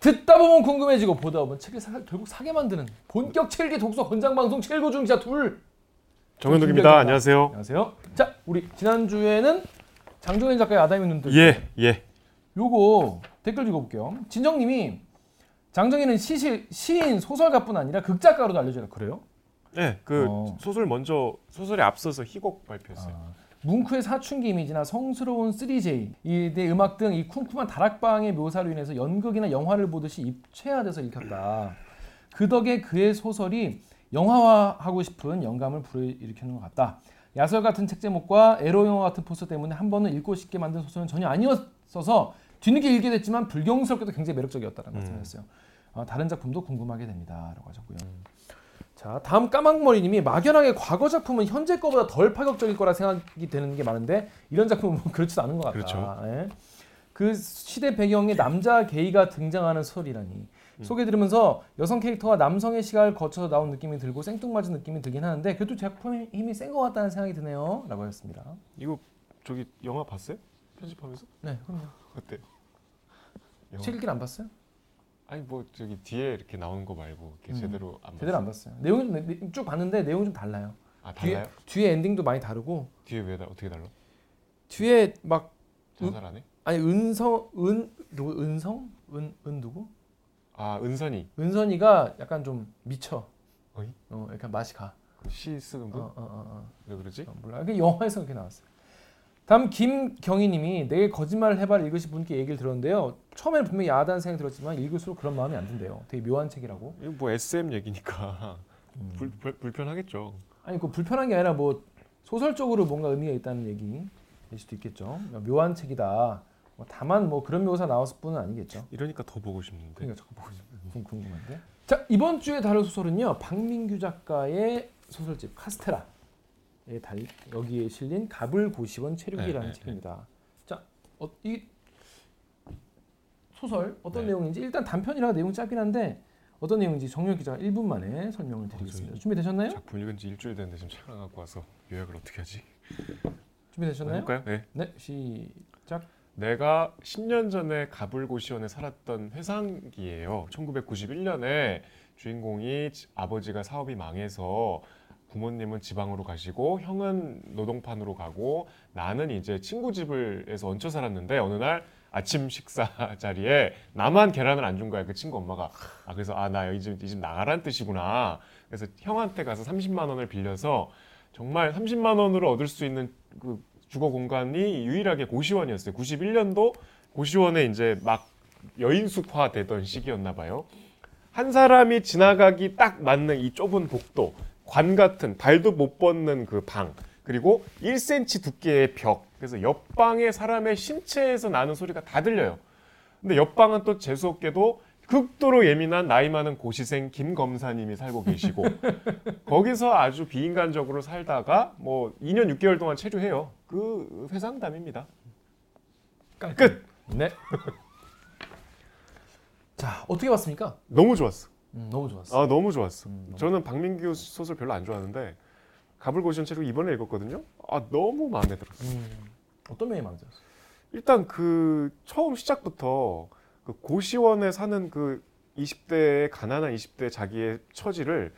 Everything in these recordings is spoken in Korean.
듣다 보면 궁금해지고 보다 보면 책을 사, 결국 사게 만드는 본격 책기 독서 권장 방송 최고 중자 둘. 정현욱입니다. 안녕하세요. 안녕하세요. 자, 우리 지난 주에는 장종현 작가의 아담의 눈들. 예, 예. 요거 댓글 읽어볼게요. 진정님이 장정현은 시실, 시인 소설가뿐 아니라 극작가로도 알려져요. 그래요? 네, 그 어. 소설 먼저 소설에 앞서서 희곡 발표했어요. 아, 뭉크의 사춘기 이미지나 성스러운 3J, 이내 음악 등 이 쿰쿰한 다락방의 묘사로 인해서 연극이나 영화를 보듯이 입체화돼서 읽혔다. 그 덕에 그의 소설이 영화화하고 싶은 영감을 불러일으키는 것 같다. 야설 같은 책 제목과 에로 영화 같은 포스 때문에 한 번은 읽고 싶게 만든 소설은 전혀 아니었어서 뒤늦게 읽게 됐지만 불경스럽게도 굉장히 매력적이었다는 말씀하셨어요. 어, 다른 작품도 궁금하게 됩니다라고 하셨고요. 자 다음 까망머리님이 막연하게 과거 작품은 현재 거보다 덜 파격적일 거라 생각이 되는 게 많은데 이런 작품은 뭐 그렇지도 않은 것 같다. 그렇죠. 예. 그 시대 배경에 남자 게이가 등장하는 소설이라니 소개 들으면서 여성 캐릭터가 남성의 시각을 거쳐서 나온 느낌이 들고 생뚱맞은 느낌이 들긴 하는데 그래도 작품의 힘이 센 것 같다는 생각이 드네요.라고 하셨습니다. 이거 저기 영화 봤어요? 편집하면서 네, 그럼요. 어때? 영화? 책 읽기를 안 봤어요? 아니 뭐 저기 뒤에 이렇게 나오는 거 말고 이렇게 음, 제대로 안 제대로 안 봤어요. 내용이 좀- 내- 쭉 봤는데 내용이 좀 달라요. 아 뒤에, 달라요? 뒤에 엔딩도 많이 다르고 뒤에 왜 다, 어떻게 달라? 뒤에 막 자살하네? 아니 은성 은 누구 은성 은 은 누구 아 은선이 은선이가 약간 좀 미쳐. 어이? 어, 약간 맛이 가. 그시 쓰는 어, 분? 어, 어, 어. 왜 그러지? 어, 몰라. 그 영화에서 그렇게 나왔어요. 다음 김경희님이 내게 거짓말을 해봐를 읽으신 분께 얘기를 들었는데요. 처음에는 분명히 야하다는 생각이 들었지만 읽을수록 그런 마음이 안 든대요. 되게 묘한 책이라고. 이거 뭐 SM 얘기니까 음. 불, 불, 불편하겠죠. 아니 그 불편한 게 아니라 뭐 소설적으로 뭔가 의미가 있다는 얘기일 수도 있겠죠. 묘한 책이다. 뭐 다만 뭐 그런 묘사 나왔을 뿐은 아니겠죠. 이러니까 더 보고 싶는데. 그러니까 자꾸 보고 싶- 좀 궁금한데. 자 이번 주에 다룰 소설은요 박민규 작가의 소설집 카스테라에 달 여기에 실린 가불고시원 체류기라는 네, 네, 책입니다. 자, 어, 이 소설 어떤 네. 내용인지 일단 단편이라 내용 짧긴 한데 어떤 내용인지 정영 기자가 1분 만에 설명을 아, 드리겠습니다. 저희- 준비되셨나요? 작품 읽은 지 일주일 됐는데 지금 책을 안 갖고 와서 요약을 어떻게 하지? 준비되셨나요? 해볼까요? 네. 네, 시작. 내가 10년 전에 가불고시원에 살았던 회상기예요. 1991년에 주인공이 지- 아버지가 사업이 망해서 부모님은 지방으로 가시고 형은 노동판으로 가고 나는 이제 친구 집을 에서 얹혀 살았는데 어느 날 아침 식사 자리에 나만 계란을 안 준 거야 그 친구 엄마가 아 그래서 아 나 이 집 이 집 나가란 뜻이구나 그래서 형한테 가서 30만 원을 빌려서 정말 30만 원으로 얻을 수 있는 그 주거 공간이 유일하게 고시원이었어요. 91년도 고시원에 이제 막 여인숙화 되던 시기였나 봐요. 한 사람이 지나가기 딱 맞는 이 좁은 복도, 관 같은 발도 못 뻗는 그 방, 그리고 1cm 두께의 벽. 그래서 옆방에 사람의 신체에서 나는 소리가 다 들려요. 근데 옆방은 또 재수없게도 극도로 예민한 나이 많은 고시생 김 검사님이 살고 계시고 거기서 아주 비인간적으로 살다가 뭐 2년 6개월 동안 체류해요. 그 회상담입니다. 끝. 네. 자, 어떻게 봤습니까? 너무 좋았어. 음, 너무 좋았어. 아 너무 좋았어. 음, 너무 저는 박민규 소설 별로 안 좋아하는데 가불고시원 체류 이번에 읽었거든요. 아 너무 마음에 들었어. 음, 어떤 면이 마음에 들었어요? 일단 그 처음 시작부터 그 고시원에 사는 그 20대의 가난한 20대 자기의 처지를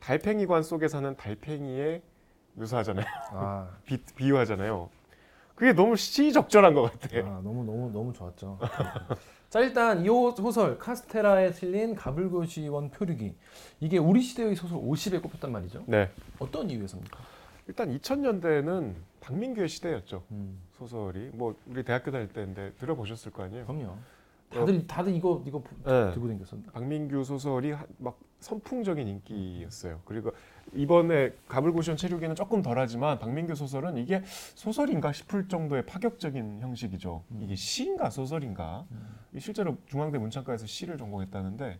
달팽이관 속에 사는 달팽이에 묘사하잖아요. 아, 비, 비유하잖아요. 그게 너무 시적절한 것 같아. 아, 너무 너무 너무 좋았죠. 자 일단 이 소설 카스테라에 실린 가불고시원 표류기 이게 우리 시대의 소설 50에 꼽혔단 말이죠. 네. 어떤 이유에서입니까? 일단 2000년대는 박민규의 시대였죠. 음, 소설이 뭐 우리 대학교 다닐 때인데 들어보셨을 거 아니에요. 그럼요. 다들 다들 이거 이거 네. 들고 다녔었나? 박민규 소설이 하- 막 선풍적인 인기였어요. 그리고 이번에 가불고시원 체류기는 조금 덜하지만 박민규 소설은 이게 소설인가 싶을 정도의 파격적인 형식이죠. 음. 이게 시인가 소설인가? 음. 이 실제로 중앙대 문창과에서 시를 전공했다는데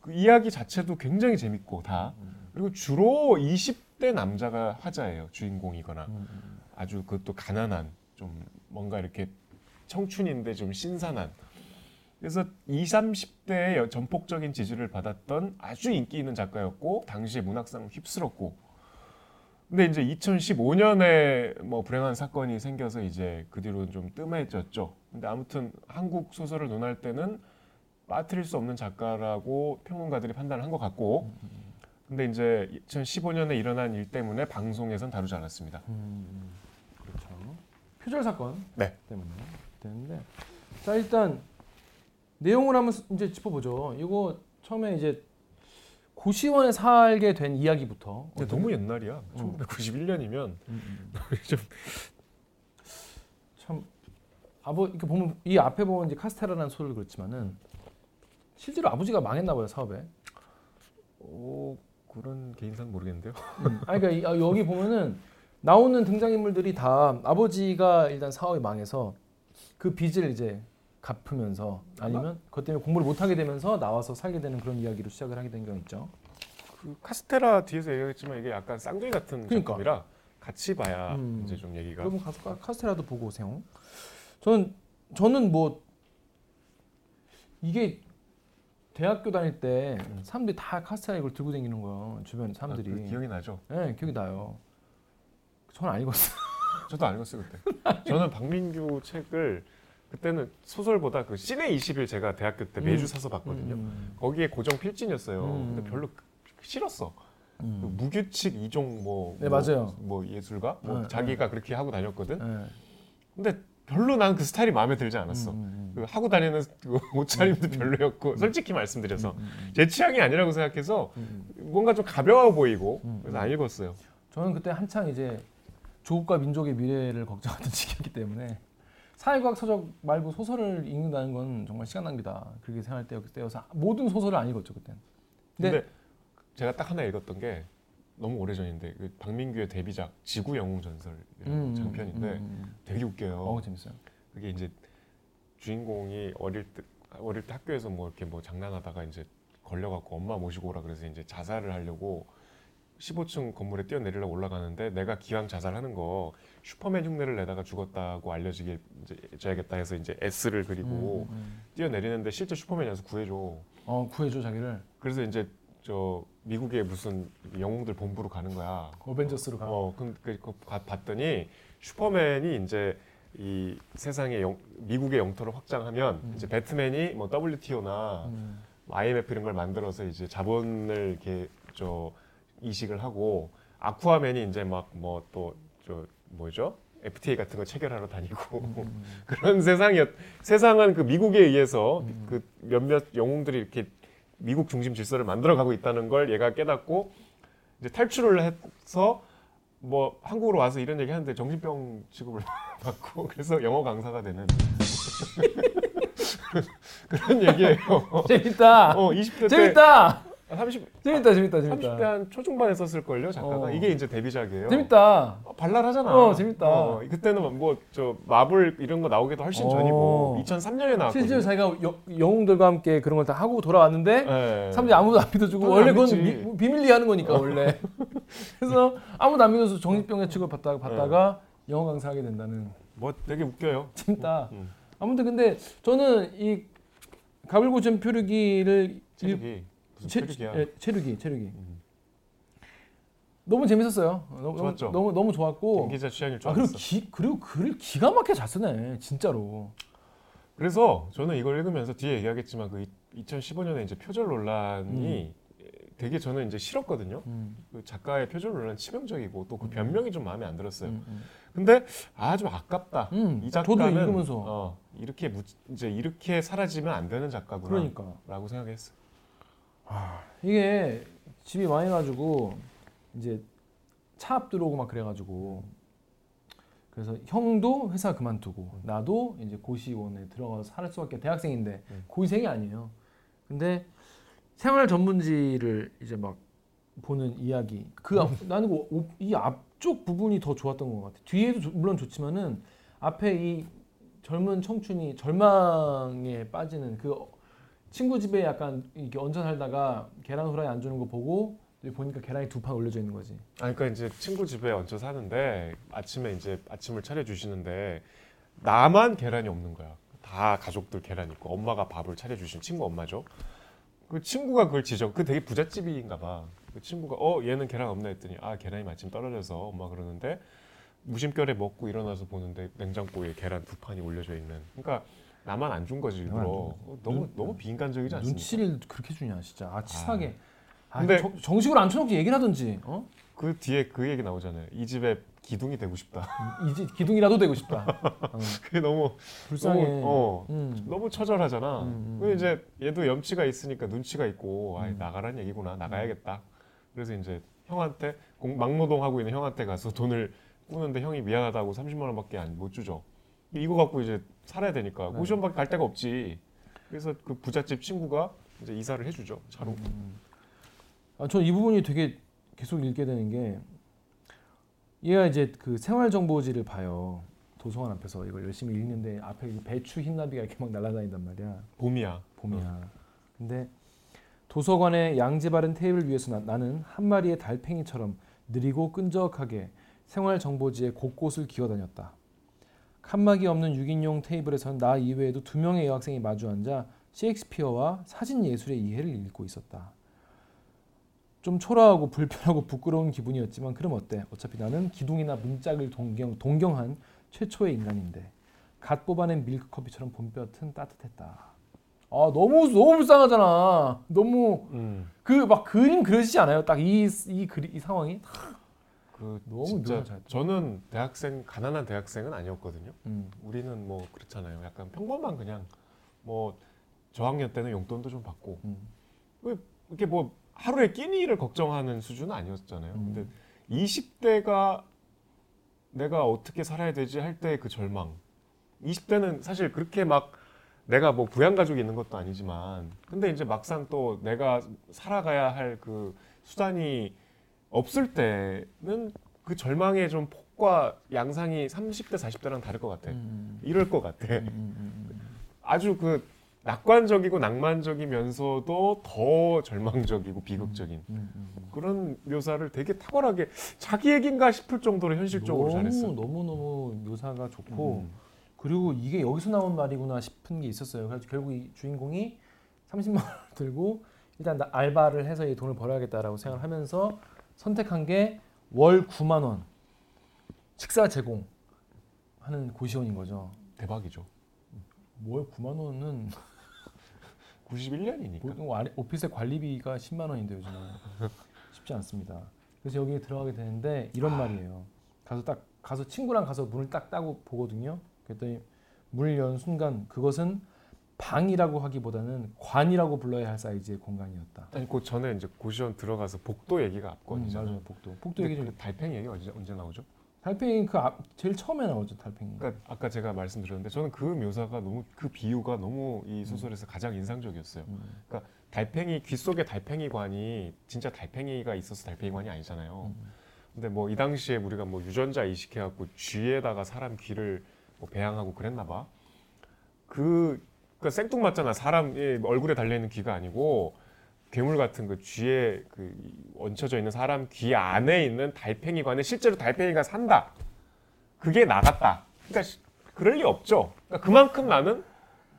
그 이야기 자체도 굉장히 재밌고 다 음, 그리고 주로 20대 남자가 화자예요 주인공이거나 음, 음. 아주 그것도 가난한 좀 뭔가 이렇게 청춘인데 좀 신선한 그래서 20, 30대의 전폭적인 지지를 받았던 아주 인기 있는 작가였고 당시에 문학상 휩쓸었고 근데 이제 2015년에 뭐 불행한 사건이 생겨서 이제 그 뒤로 좀 뜸해졌죠. 근데 아무튼 한국 소설을 논할 때는 빠뜨릴 수 없는 작가라고 평론가들이 판단을 한 것 같고 근데 이제 2015년에 일어난 일 때문에 방송에선 다루지 않았습니다. 음, 그렇죠. 표절 사건 네. 때문에 되는데 자 일단 내용을 한번 이제 짚어보죠. 이거 처음에 이제 고시원에 살게 된 이야기부터 근데 너무 옛날이야. 1991년이면 음, 좀참 아버 이렇게 보면 이 앞에 보면 이제 카스테라라는 소를 그렇지만은 실제로 아버지가 망했나 봐요 사업에. 어, 그런 개인상 모르겠는데요. 음. 아니 그러니까 이- 아, 여기 보면은 나오는 등장인물들이 다 아버지가 일단 사업이 망해서 그 빚을 이제 갚으면서 아니면 그것 때문에 공부를 못 하게 되면서 나와서 살게 되는 그런 이야기로 시작을 하게 된 경우 있죠. 그 카스테라 뒤에서 얘기했지만 이게 약간 쌍둥이 같은 그러니까. 작품이라 같이 봐야 음. 이제 좀 얘기가 그러면 가서 카- 카스테라도 보고 오세요. 저는 저는 뭐 이게 대학교 다닐 때 음. 사람들이 다 카스테라 이걸 들고 다니는 거예요. 주변 아, 사람들이. 그 기억이 나죠. 네, 기억이 나요. 저는 안 읽었어요. 저도 안 읽었어요 그때. 저는 박민규 책을 그때는 소설보다 그 시내 20일 제가 대학교 때 매주 음. 사서 봤거든요. 음, 거기에 고정 필진이었어요. 음. 근데 별로 그- 싫었어. 음. 그 무규칙 이종 뭐, 네, 뭐, 맞아요. 뭐 예술가 뭐 네, 자기가 그렇게 하고 다녔거든. 네. 근데 별로 난 그 스타일이 마음에 들지 않았어. 음, 음, 그 하고 다니는 그 옷차림도 음. 별로였고 솔직히 말씀드려서 음, 음, 제 취향이 아니라고 생각해서 음, 음. 뭔가 좀 가벼워 보이고 음, 그래서 음. 안 읽었어요. 저는 그때 한창 이제 조국과 민족의 미래를 걱정하던 시기였기 때문에 사회과학 서적 말고 소설을 읽는다는 건 정말 시간 낭비다. 그렇게 생각할 때였- 때여서 모든 소설을 안 읽었죠 그때. 근데, 근데 제가 딱 하나 읽었던 게 너무 오래 전인데 그 박민규의 데뷔작 지구 영웅 전설이라는 음, 장편인데 음, 음. 되게 웃겨요. 어 재밌어요. 그게 이제 주인공이 어릴 때 어릴 때 학교에서 뭐 이렇게 뭐 장난하다가 이제 걸려갖고 엄마 모시고 오라 그래서 이제 자살을 하려고 15층 건물에 뛰어내리려고 올라가는데 내가 기왕 자살하는 거 슈퍼맨 흉내를 내다가 죽었다고 알려지길 이제 줘야겠다 해서 이제 S를 그리고 음, 음. 뛰어내리는데 실제 슈퍼맨이 와서 구해줘. 어 구해줘 자기를 그래서 이제 저 미국의 무슨 영웅들 본부로 가는 거야. 어벤져스로 가. 어, 그, 그, 그 가- 봤더니 슈퍼맨이 이제 이 세상의 영, 미국의 영토를 확장하면 음. 이제 배트맨이 뭐 WTO나 음. IMF 이런 걸 만들어서 이제 자본을 이렇게 저 이식을 하고 아쿠아맨이 이제 막 뭐 또 저 뭐죠? FTA 같은 거 체결하러 다니고 음. 그런 세상이었 세상은 그 미국에 의해서 음. 그 몇몇 영웅들이 이렇게 미국 중심 질서를 만들어 가고 있다는 걸 얘가 깨닫고 이제 탈출을 해서 뭐 한국으로 와서 이런 얘기 하는데 정신병 취급을 받고 그래서 영어 강사가 되는 그런 얘기예요. 재밌다. 어 20대 때 재밌다. 30 재밌다. 재밌다. 30대 재밌다. 한 초중반에 썼을 걸요 작가가 어. 이게 이제 데뷔작이에요. 재밌다. 어, 발랄하잖아. 어, 재밌다. 어, 그때는 뭐저 마블 이런 거 나오기도 훨씬 어. 전이고 2003년에 나왔거든요. 실제로 자기가 여, 영웅들과 함께 그런 걸 다 하고 돌아왔는데 네. 사람들이 아무도 안 믿어주고 원래 안 그건. 미- 비밀리에 하는 거니까 원래 그래서 아무도 안 믿어서 정신병에 취급 받다가 받다가 영어 강사하게 된다는 뭐 되게 웃겨요. 재밌다. 음. 아무튼 근데 저는 이 가불고전 표류기를 체 력이 무슨 체- 체력이야. 예, 체류기 체류기 음. 너무 재밌었어요. 너무 좋았죠? 너무 너무 좋았고 김 기자 취향일 줄 아, 그리고 알았어. 기, 그리고 글을 기가 막히게 잘 쓰네 진짜로. 그래서 저는 이걸 읽으면서 뒤에 얘기하겠지만 그 2015년에 이제 표절 논란이 되게 저는 이제 싫었거든요. 음, 그 작가의 표절 논란 치명적이고 또그 음. 변명이 좀 마음에 안 들었어요. 음, 음. 근데 아 좀 아깝다. 음, 이 저도 작가는 읽으면서 어, 이렇게 무, 이제 이렇게 사라지면 안 되는 작가구나. 그러니까 라고 생각했어. 이게 집이 망해가지고 이제 차 앞 들어오고 막 그래가지고 그래서 형도 회사 그만두고 나도 이제 고시원에 들어가서 살 수밖에 대학생인데 음. 고시생이 아니에요. 근데 생활 전문지를 이제 막 보는 이야기. 그 앞- 나는 그 오- 이 앞쪽 부분이 더 좋았던 것 같아. 뒤에도 좋- 물론 좋지만은 앞에 이 젊은 청춘이 절망에 빠지는 그 친구 집에 약간 이렇게 얹어 살다가 계란 후라이 안 주는 거 보고 보니까 계란이 두 판 올려져 있는 거지. 아, 그러니까 이제 친구 집에 얹혀 사는데 아침에 이제 아침을 차려 주시는데 나만 계란이 없는 거야. 다 가족들 계란 있고 엄마가 밥을 차려 주신 친구 엄마죠. 그 친구가 그걸 지적. 그 되게 부잣집인가 봐. 그 친구가 어 얘는 계란 없나 했더니 아 계란이 마침 떨어져서 엄마 그러는데 무심결에 먹고 일어나서 보는데 냉장고에 계란 두 판이 올려져 있는. 그러니까 나만 안 준 거지 일부러. 어, 너무 눈- 너무 비인간적이지 않습니까? 눈치를 그렇게 주냐 진짜. 아 치사하게. 아, 근데- 정- 정식으로 앉혀놓고 얘기를 하든지. 어? 그 뒤에 그 얘기 나오잖아요. 이 집에 기둥이 되고 싶다. 이제 기둥이라도 되고 싶다. 어, 그게 너무 불쌍해. 너무, 어, 음. 너무 처절하잖아. 음, 음, 그 이제 얘도 염치가 있으니까 눈치가 있고 아 음. 나가란 얘기구나 나가야겠다. 그래서 이제 형한테 공- 막노동하고 있는 형한테 가서 돈을 꾸는데 형이 미안하다고 30만 원밖에 안 못 주죠. 이거 갖고 이제 살아야 되니까 네. 고시원밖에 갈 데가 없지. 그래서 그 부잣집 친구가 이제 이사를 해주죠 차로. 아, 저는 이 부분이 되게 계속 읽게 되는 게 얘가 이제 그 생활 정보지를 봐요. 도서관 앞에서 이걸 열심히 읽는데 앞에 이 배추 흰나비가 이렇게 막 날아다닌단 말이야. 봄이야. 봄이야. 근데 도서관의 양지 바른 테이블 위에서 나, 나는 한 마리의 달팽이처럼 느리고 끈적하게 생활 정보지의 곳곳을 기어다녔다. 칸막이 없는 6인용 테이블에서는 나 이외에도 두 명의 여학생이 마주 앉아 셰익스피어와 사진 예술의 이해를 읽고 있었다. 좀 초라하고 불편하고 부끄러운 기분이었지만 그럼 어때? 어차피 나는 기둥이나 문짝을 동경, 동경한 최초의 인간인데 갓 뽑아낸 밀크 커피처럼 봄볕은 따뜻했다. 아 너무 너무 불쌍하잖아. 너무 음. 그막 그림 그려지지 않아요? 딱 이이이 상황이. 그 너무 진짜 잘했다. 저는 대학생 가난한 대학생은 아니었거든요. 음. 우리는 뭐 그렇잖아요. 약간 평범한 그냥 뭐 저학년 때는 용돈도 좀 받고 음. 이렇게 뭐 하루에 끼니를 걱정하는 수준은 아니었잖아요. 음. 근데 20대가 내가 어떻게 살아야 되지 할 때 그 절망. 20대는 사실 그렇게 막 내가 뭐 부양 가족이 있는 것도 아니지만 근데 이제 막상 또 내가 살아가야 할 그 수단이 없을 때는 그 절망의 좀 폭과 양상이 30대 40대랑 다를 것 같아. 음. 이럴 것 같아. 음, 음, 음. 아주 그 낙관적이고 낭만적이면서도 더 절망적이고 비극적인 음, 음, 음. 그런 묘사를 되게 탁월하게 자기 얘긴가 싶을 정도로 현실적으로 너무 잘했어. 너무 너무 묘사가 좋고 음. 그리고 이게 여기서 나온 말이구나 싶은 게 있었어요. 그래서 결국 이 주인공이 30만 원을 들고 일단 나- 알바를 해서 이 돈을 벌어야겠다라고 생각을 하면서 선택한 게 월 9만 원 식사 제공하는 고시원인 거죠. 대박이죠. 월 9만 원은 91년이니까. 보통 아래- 오피스의 관리비가 10만 원인데 요즘은 쉽지 않습니다. 그래서 여기에 들어가게 되는데 이런 말이에요. 가서 딱 가서 친구랑 가서 문을 딱 따고 보거든요. 그랬더니 문을 연 순간 그것은 방이라고 하기보다는 관이라고 불러야 할 사이즈의 공간이었다. 아니 그 전에 이제 고시원 들어가서 복도 얘기가 음, 앞권이잖아요. 맞아요, 복도. 복도 얘기 좀. 그 달팽이 얘기 언제 언제 나오죠? 달팽이 그 앞, 제일 처음에 나오죠, 달팽이. 그러니까 아까 제가 말씀드렸는데 저는 그 묘사가 너무 그 비유가 너무 이 소설에서 가장 인상적이었어요. 음. 달팽이 귀 속에 달팽이관이 진짜 달팽이가 있어서 달팽이관이 아니잖아요. 근데 뭐 이 당시에 우리가 뭐 유전자 이식해갖고 쥐에다가 사람 귀를 뭐 배양하고 그랬나 봐. 그 그러니까 생뚱맞잖아. 사람 의 얼굴에 달려 있는 귀가 아니고 괴물 같은 그 쥐에 그 얹혀져 있는 사람 귀 안에 있는 달팽이관에 실제로 달팽이가 산다. 그게 나갔다. 그러니까 시- 그럴 리 없죠. 그러니까 그만큼 나는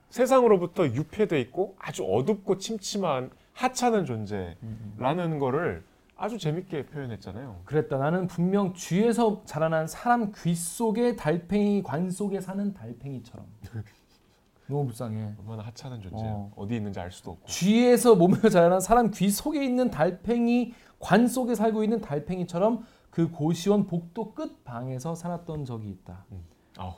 세상으로부터 유폐돼 있고 아주 어둡고 침침한 하찮은 존재라는 거를 아주 재밌게 표현했잖아요. 그랬다. 나는 분명 쥐에서 자라난 사람 귀 속에 달팽이 관 속에 사는 달팽이처럼. 너무 불쌍해. 얼마나 하찮은 존재야. 어. 어. 디 있는지 알 수도 없고. 쥐에서 몸에서 자라난 사람 귀 속에 있는 달팽이 관 속에 살고 있는 달팽이처럼 그 고시원 복도 끝 방에서 살았던 적이 있다. 아우.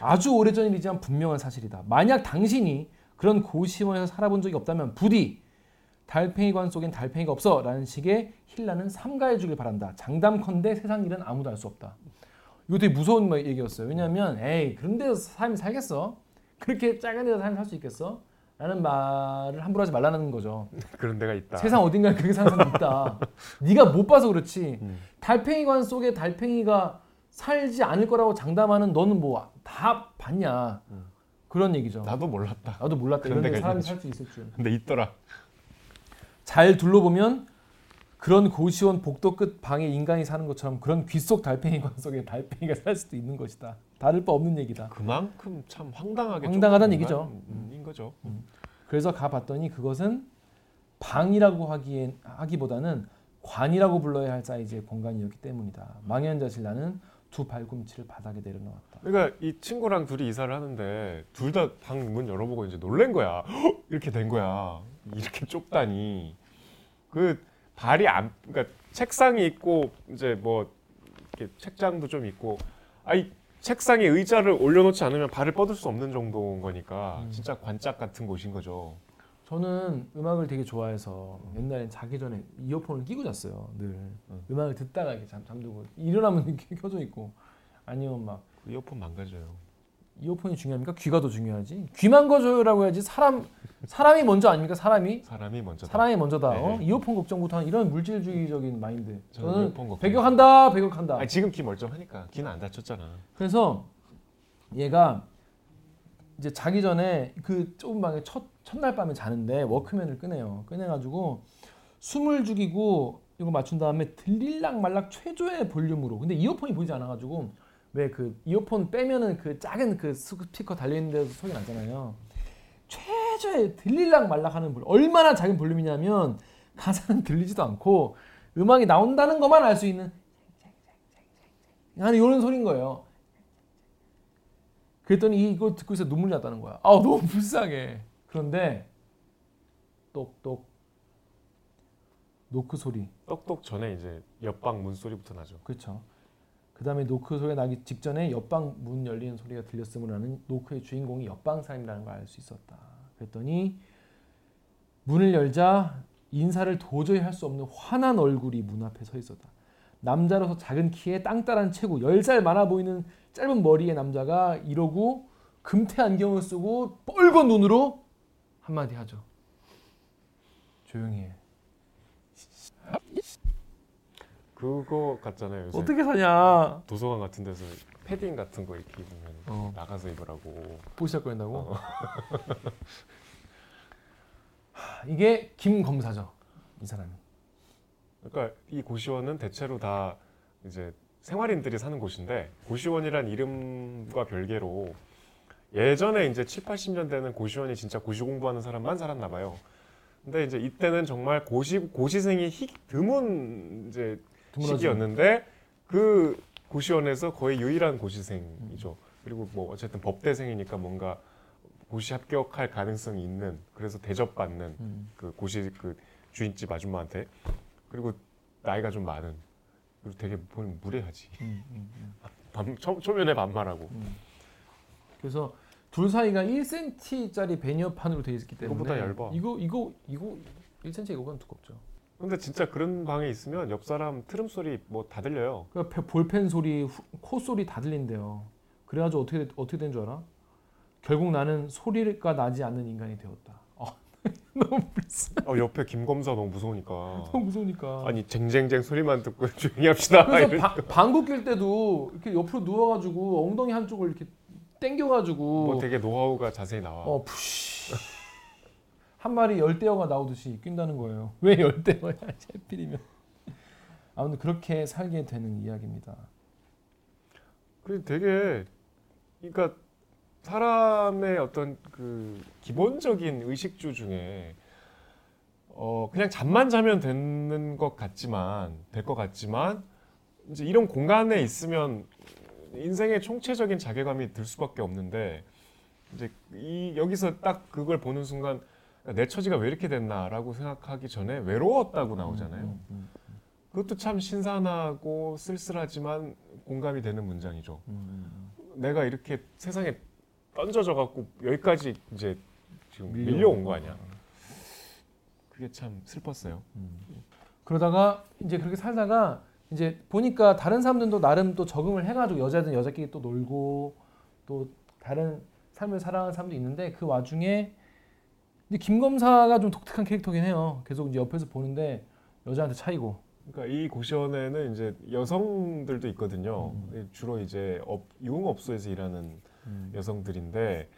아주 오래전 일이지만 분명한 사실이다. 만약 당신이 그런 고시원에서 살아본 적이 없다면 부디 달팽이관 속엔 달팽이가 없어라는 식의 힐라는 삼가해 주길 바란다. 장담컨대 세상 일은 아무도 알 수 없다. 이거 되게 무서운 뭐 얘기였어요. 왜냐하면 에이 그런 데서 사람이 살겠어? 그렇게 작은 데서 사람이 살 수 있겠어? 라는 말을 함부로 하지 말라는 거죠. 그런 데가 있다. 세상 어딘가에 그렇게 사는 사람이 있다. 네가 못 봐서 그렇지. 음. 달팽이관 속에 달팽이가 살지 않을 거라고 장담하는 너는 뭐 다 봤냐. 음. 그런 얘기죠. 나도 몰랐다. 나도 몰랐다. 그런 이런 데 데가 사람이. 살 수 있을 줄. 근데 있더라. 잘 둘러보면 그런 고시원 복도 끝 방에 인간이 사는 것처럼 그런 귀속 달팽이관 속에 달팽이가 살 수도 있는 것이다. 다를 바 없는 얘기다. 그만큼 참 황당하게 황당하다는 얘기죠. 공간인 거죠. 그래서 가봤더니 그것은 방이라고 하기엔 하기보다는 관이라고 불러야 할 사이즈의 공간이었기 때문이다. 망연자실 나는 두 발꿈치를 바닥에 내려놓았다. 그러니까 이 친구랑 둘이 이사를 하는데 둘 다 방 문 열어보고 이제 놀란 거야. 헉! 이렇게 된 거야. 이렇게 좁다니. 그 발이 안 그러니까 책상이 있고 이제 뭐 이렇게 책장도 좀 있고 아이 책상에 의자를 올려놓지 않으면 발을 뻗을 수 없는 정도인 거니까 음. 진짜 관짝 같은 곳인 거죠. 저는 음악을 되게 좋아해서 옛날엔 자기 전에 이어폰을 끼고 잤어요. 늘 음. 음악을 듣다가 이렇게 잠, 잠들고 일어나면 이렇게 켜져 있고 아니면 막 그 이어폰 망가져요. 이어폰이 중요합니까? 귀가 더 중요하지. 귀만 거줘요라고 해야지 사람 사람이 먼저 아닙니까? 사람이 사람이 먼저. 사람이 먼저다. 어? 네. 이어폰 걱정부터 하는 이런 물질주의적인 마인드. 저는 저는 이어폰 걱정. 배격한다, 배격한다. 아니, 지금 귀 멀쩡하니까 귀는 안 다쳤잖아. 그래서 얘가 이제 자기 전에 그 좁은 방에 첫 첫날 밤에 자는데 워크맨을 끄네요. 꺼내가지고 숨을 죽이고 이거 맞춘 다음에 들릴락 말락 최저의 볼륨으로. 근데 이어폰이 보이지 않아가지고 왜 그 이어폰 빼면은 그 작은 그 스피커 달려 있는 데서 소리 나잖아요. 최저의 들릴락 말락하는 볼. 얼마나 작은 볼륨이냐면 가사는 들리지도 않고 음악이 나온다는 것만 알 수 있는 하는 이런 소리인 거예요. 그랬더니 이거 듣고 있어 눈물이 났다는 거야. 아 너무 불쌍해. 그런데 똑똑 노크 소리. 똑똑 전에 이제 옆방 문 소리부터 나죠. 그렇죠. 그 다음에 노크 소리가 나기 직전에 옆방 문 열리는 소리가 들렸음을 아는 노크의 주인공이 옆방 사람이라는 걸 알 수 있었다. 그랬더니 문을 열자 인사를 도저히 할 수 없는 환한 얼굴이 문 앞에 서 있었다. 남자로서 작은 키에 땅따란 체구, 10살 많아 보이는 짧은 머리의 남자가 이러고 금태 안경을 쓰고 뻘건 눈으로 한마디 하죠. 조용히 해. 그거 같잖아요. 요새 어떻게 사냐? 도서관 같은 데서 패딩 같은 거 이렇게 입으면 어. 나가서 입으라고. 보시작 거린다고? 어. 하, 이게 김 검사죠. 이 사람이. 그러니까 이 고시원은 대체로 다 이제 생활인들이 사는 곳인데 고시원이란 이름과 별개로 예전에 이제 7, 80년대는 고시원이 진짜 고시 공부하는 사람만 살았나 봐요. 근데 이제 이때는 정말 고시 고시생이 희, 드문 이제 드물어지는. 시기였는데 그 고시원에서 거의 유일한 고시생이죠. 그리고 뭐 어쨌든 법대생이니까 뭔가 고시 합격할 가능성이 있는 그래서 대접받는 음. 그 고시 그 주인집 아줌마한테 그리고 나이가 좀 많은 그리고 되게 보면 무례하지. 음, 음, 음. 반, 초, 초면에 반말하고 음. 그래서 둘 사이가 1cm짜리 베니어판으로 되어 있기 때문에 이거보다 얇아. 이거 이거 이거 1cm 이거보다 두껍죠. 근데 진짜 그런 방에 있으면 옆 사람 트름 소리 뭐 다 들려요. 그 볼펜 소리, 후- 코 소리 다 들린대요. 그래가지고 어떻게 어떻게 된 줄 알아? 결국 나는 소리가 나지 않는 인간이 되었다. 아, 너무 불쌍. 어, 옆에 김 검사 너무 무서우니까. 너무 무서우니까. 아니 쟁쟁쟁 소리만 듣고 조용히 합시다. 그래서 바, 방구 낄 때도 이렇게 옆으로 누워가지고 엉덩이 한쪽을 이렇게 당겨가지고 뭐 되게 노하우가 자세히 나와. 어 푸시 한 마리 열대어가 나오듯이 낀다는 거예요. 왜 열대어야? 하필이면. 아무튼 그렇게 살게 되는 이야기입니다. 그 되게 그러니까 사람의 어떤 그 기본적인 의식주 중에 어 그냥 잠만 자면 되는 것 같지만 될 것 같지만 이제 이런 공간에 있으면 인생의 총체적인 자괴감이 들 수밖에 없는데 이제 이 여기서 딱 그걸 보는 순간 내 처지가 왜 이렇게 됐나라고 생각하기 전에 외로웠다고 나오잖아요. 음, 음, 그것도 참 신선하고 쓸쓸하지만 공감이 되는 문장이죠. 음, 내가 이렇게 세상에 던져져 갖고 여기까지 이제 지금 밀려온 거 아니야. 그게 참 슬펐어요. 음. 그러다가 이제 그렇게 살다가 이제 보니까 다른 사람들도 나름 또 적응을 해가지고 여자든 여자끼리 또 놀고 또 다른 삶을 살아가는 사람도 있는데 그 와중에 근데 김 검사가 좀 독특한 캐릭터긴 해요. 계속 이제 옆에서 보는데 여자한테 차이고. 그러니까 이 고시원에는 이제 여성들도 있거든요. 음. 주로 이제 업, 유흥업소에서 일하는 여성들인데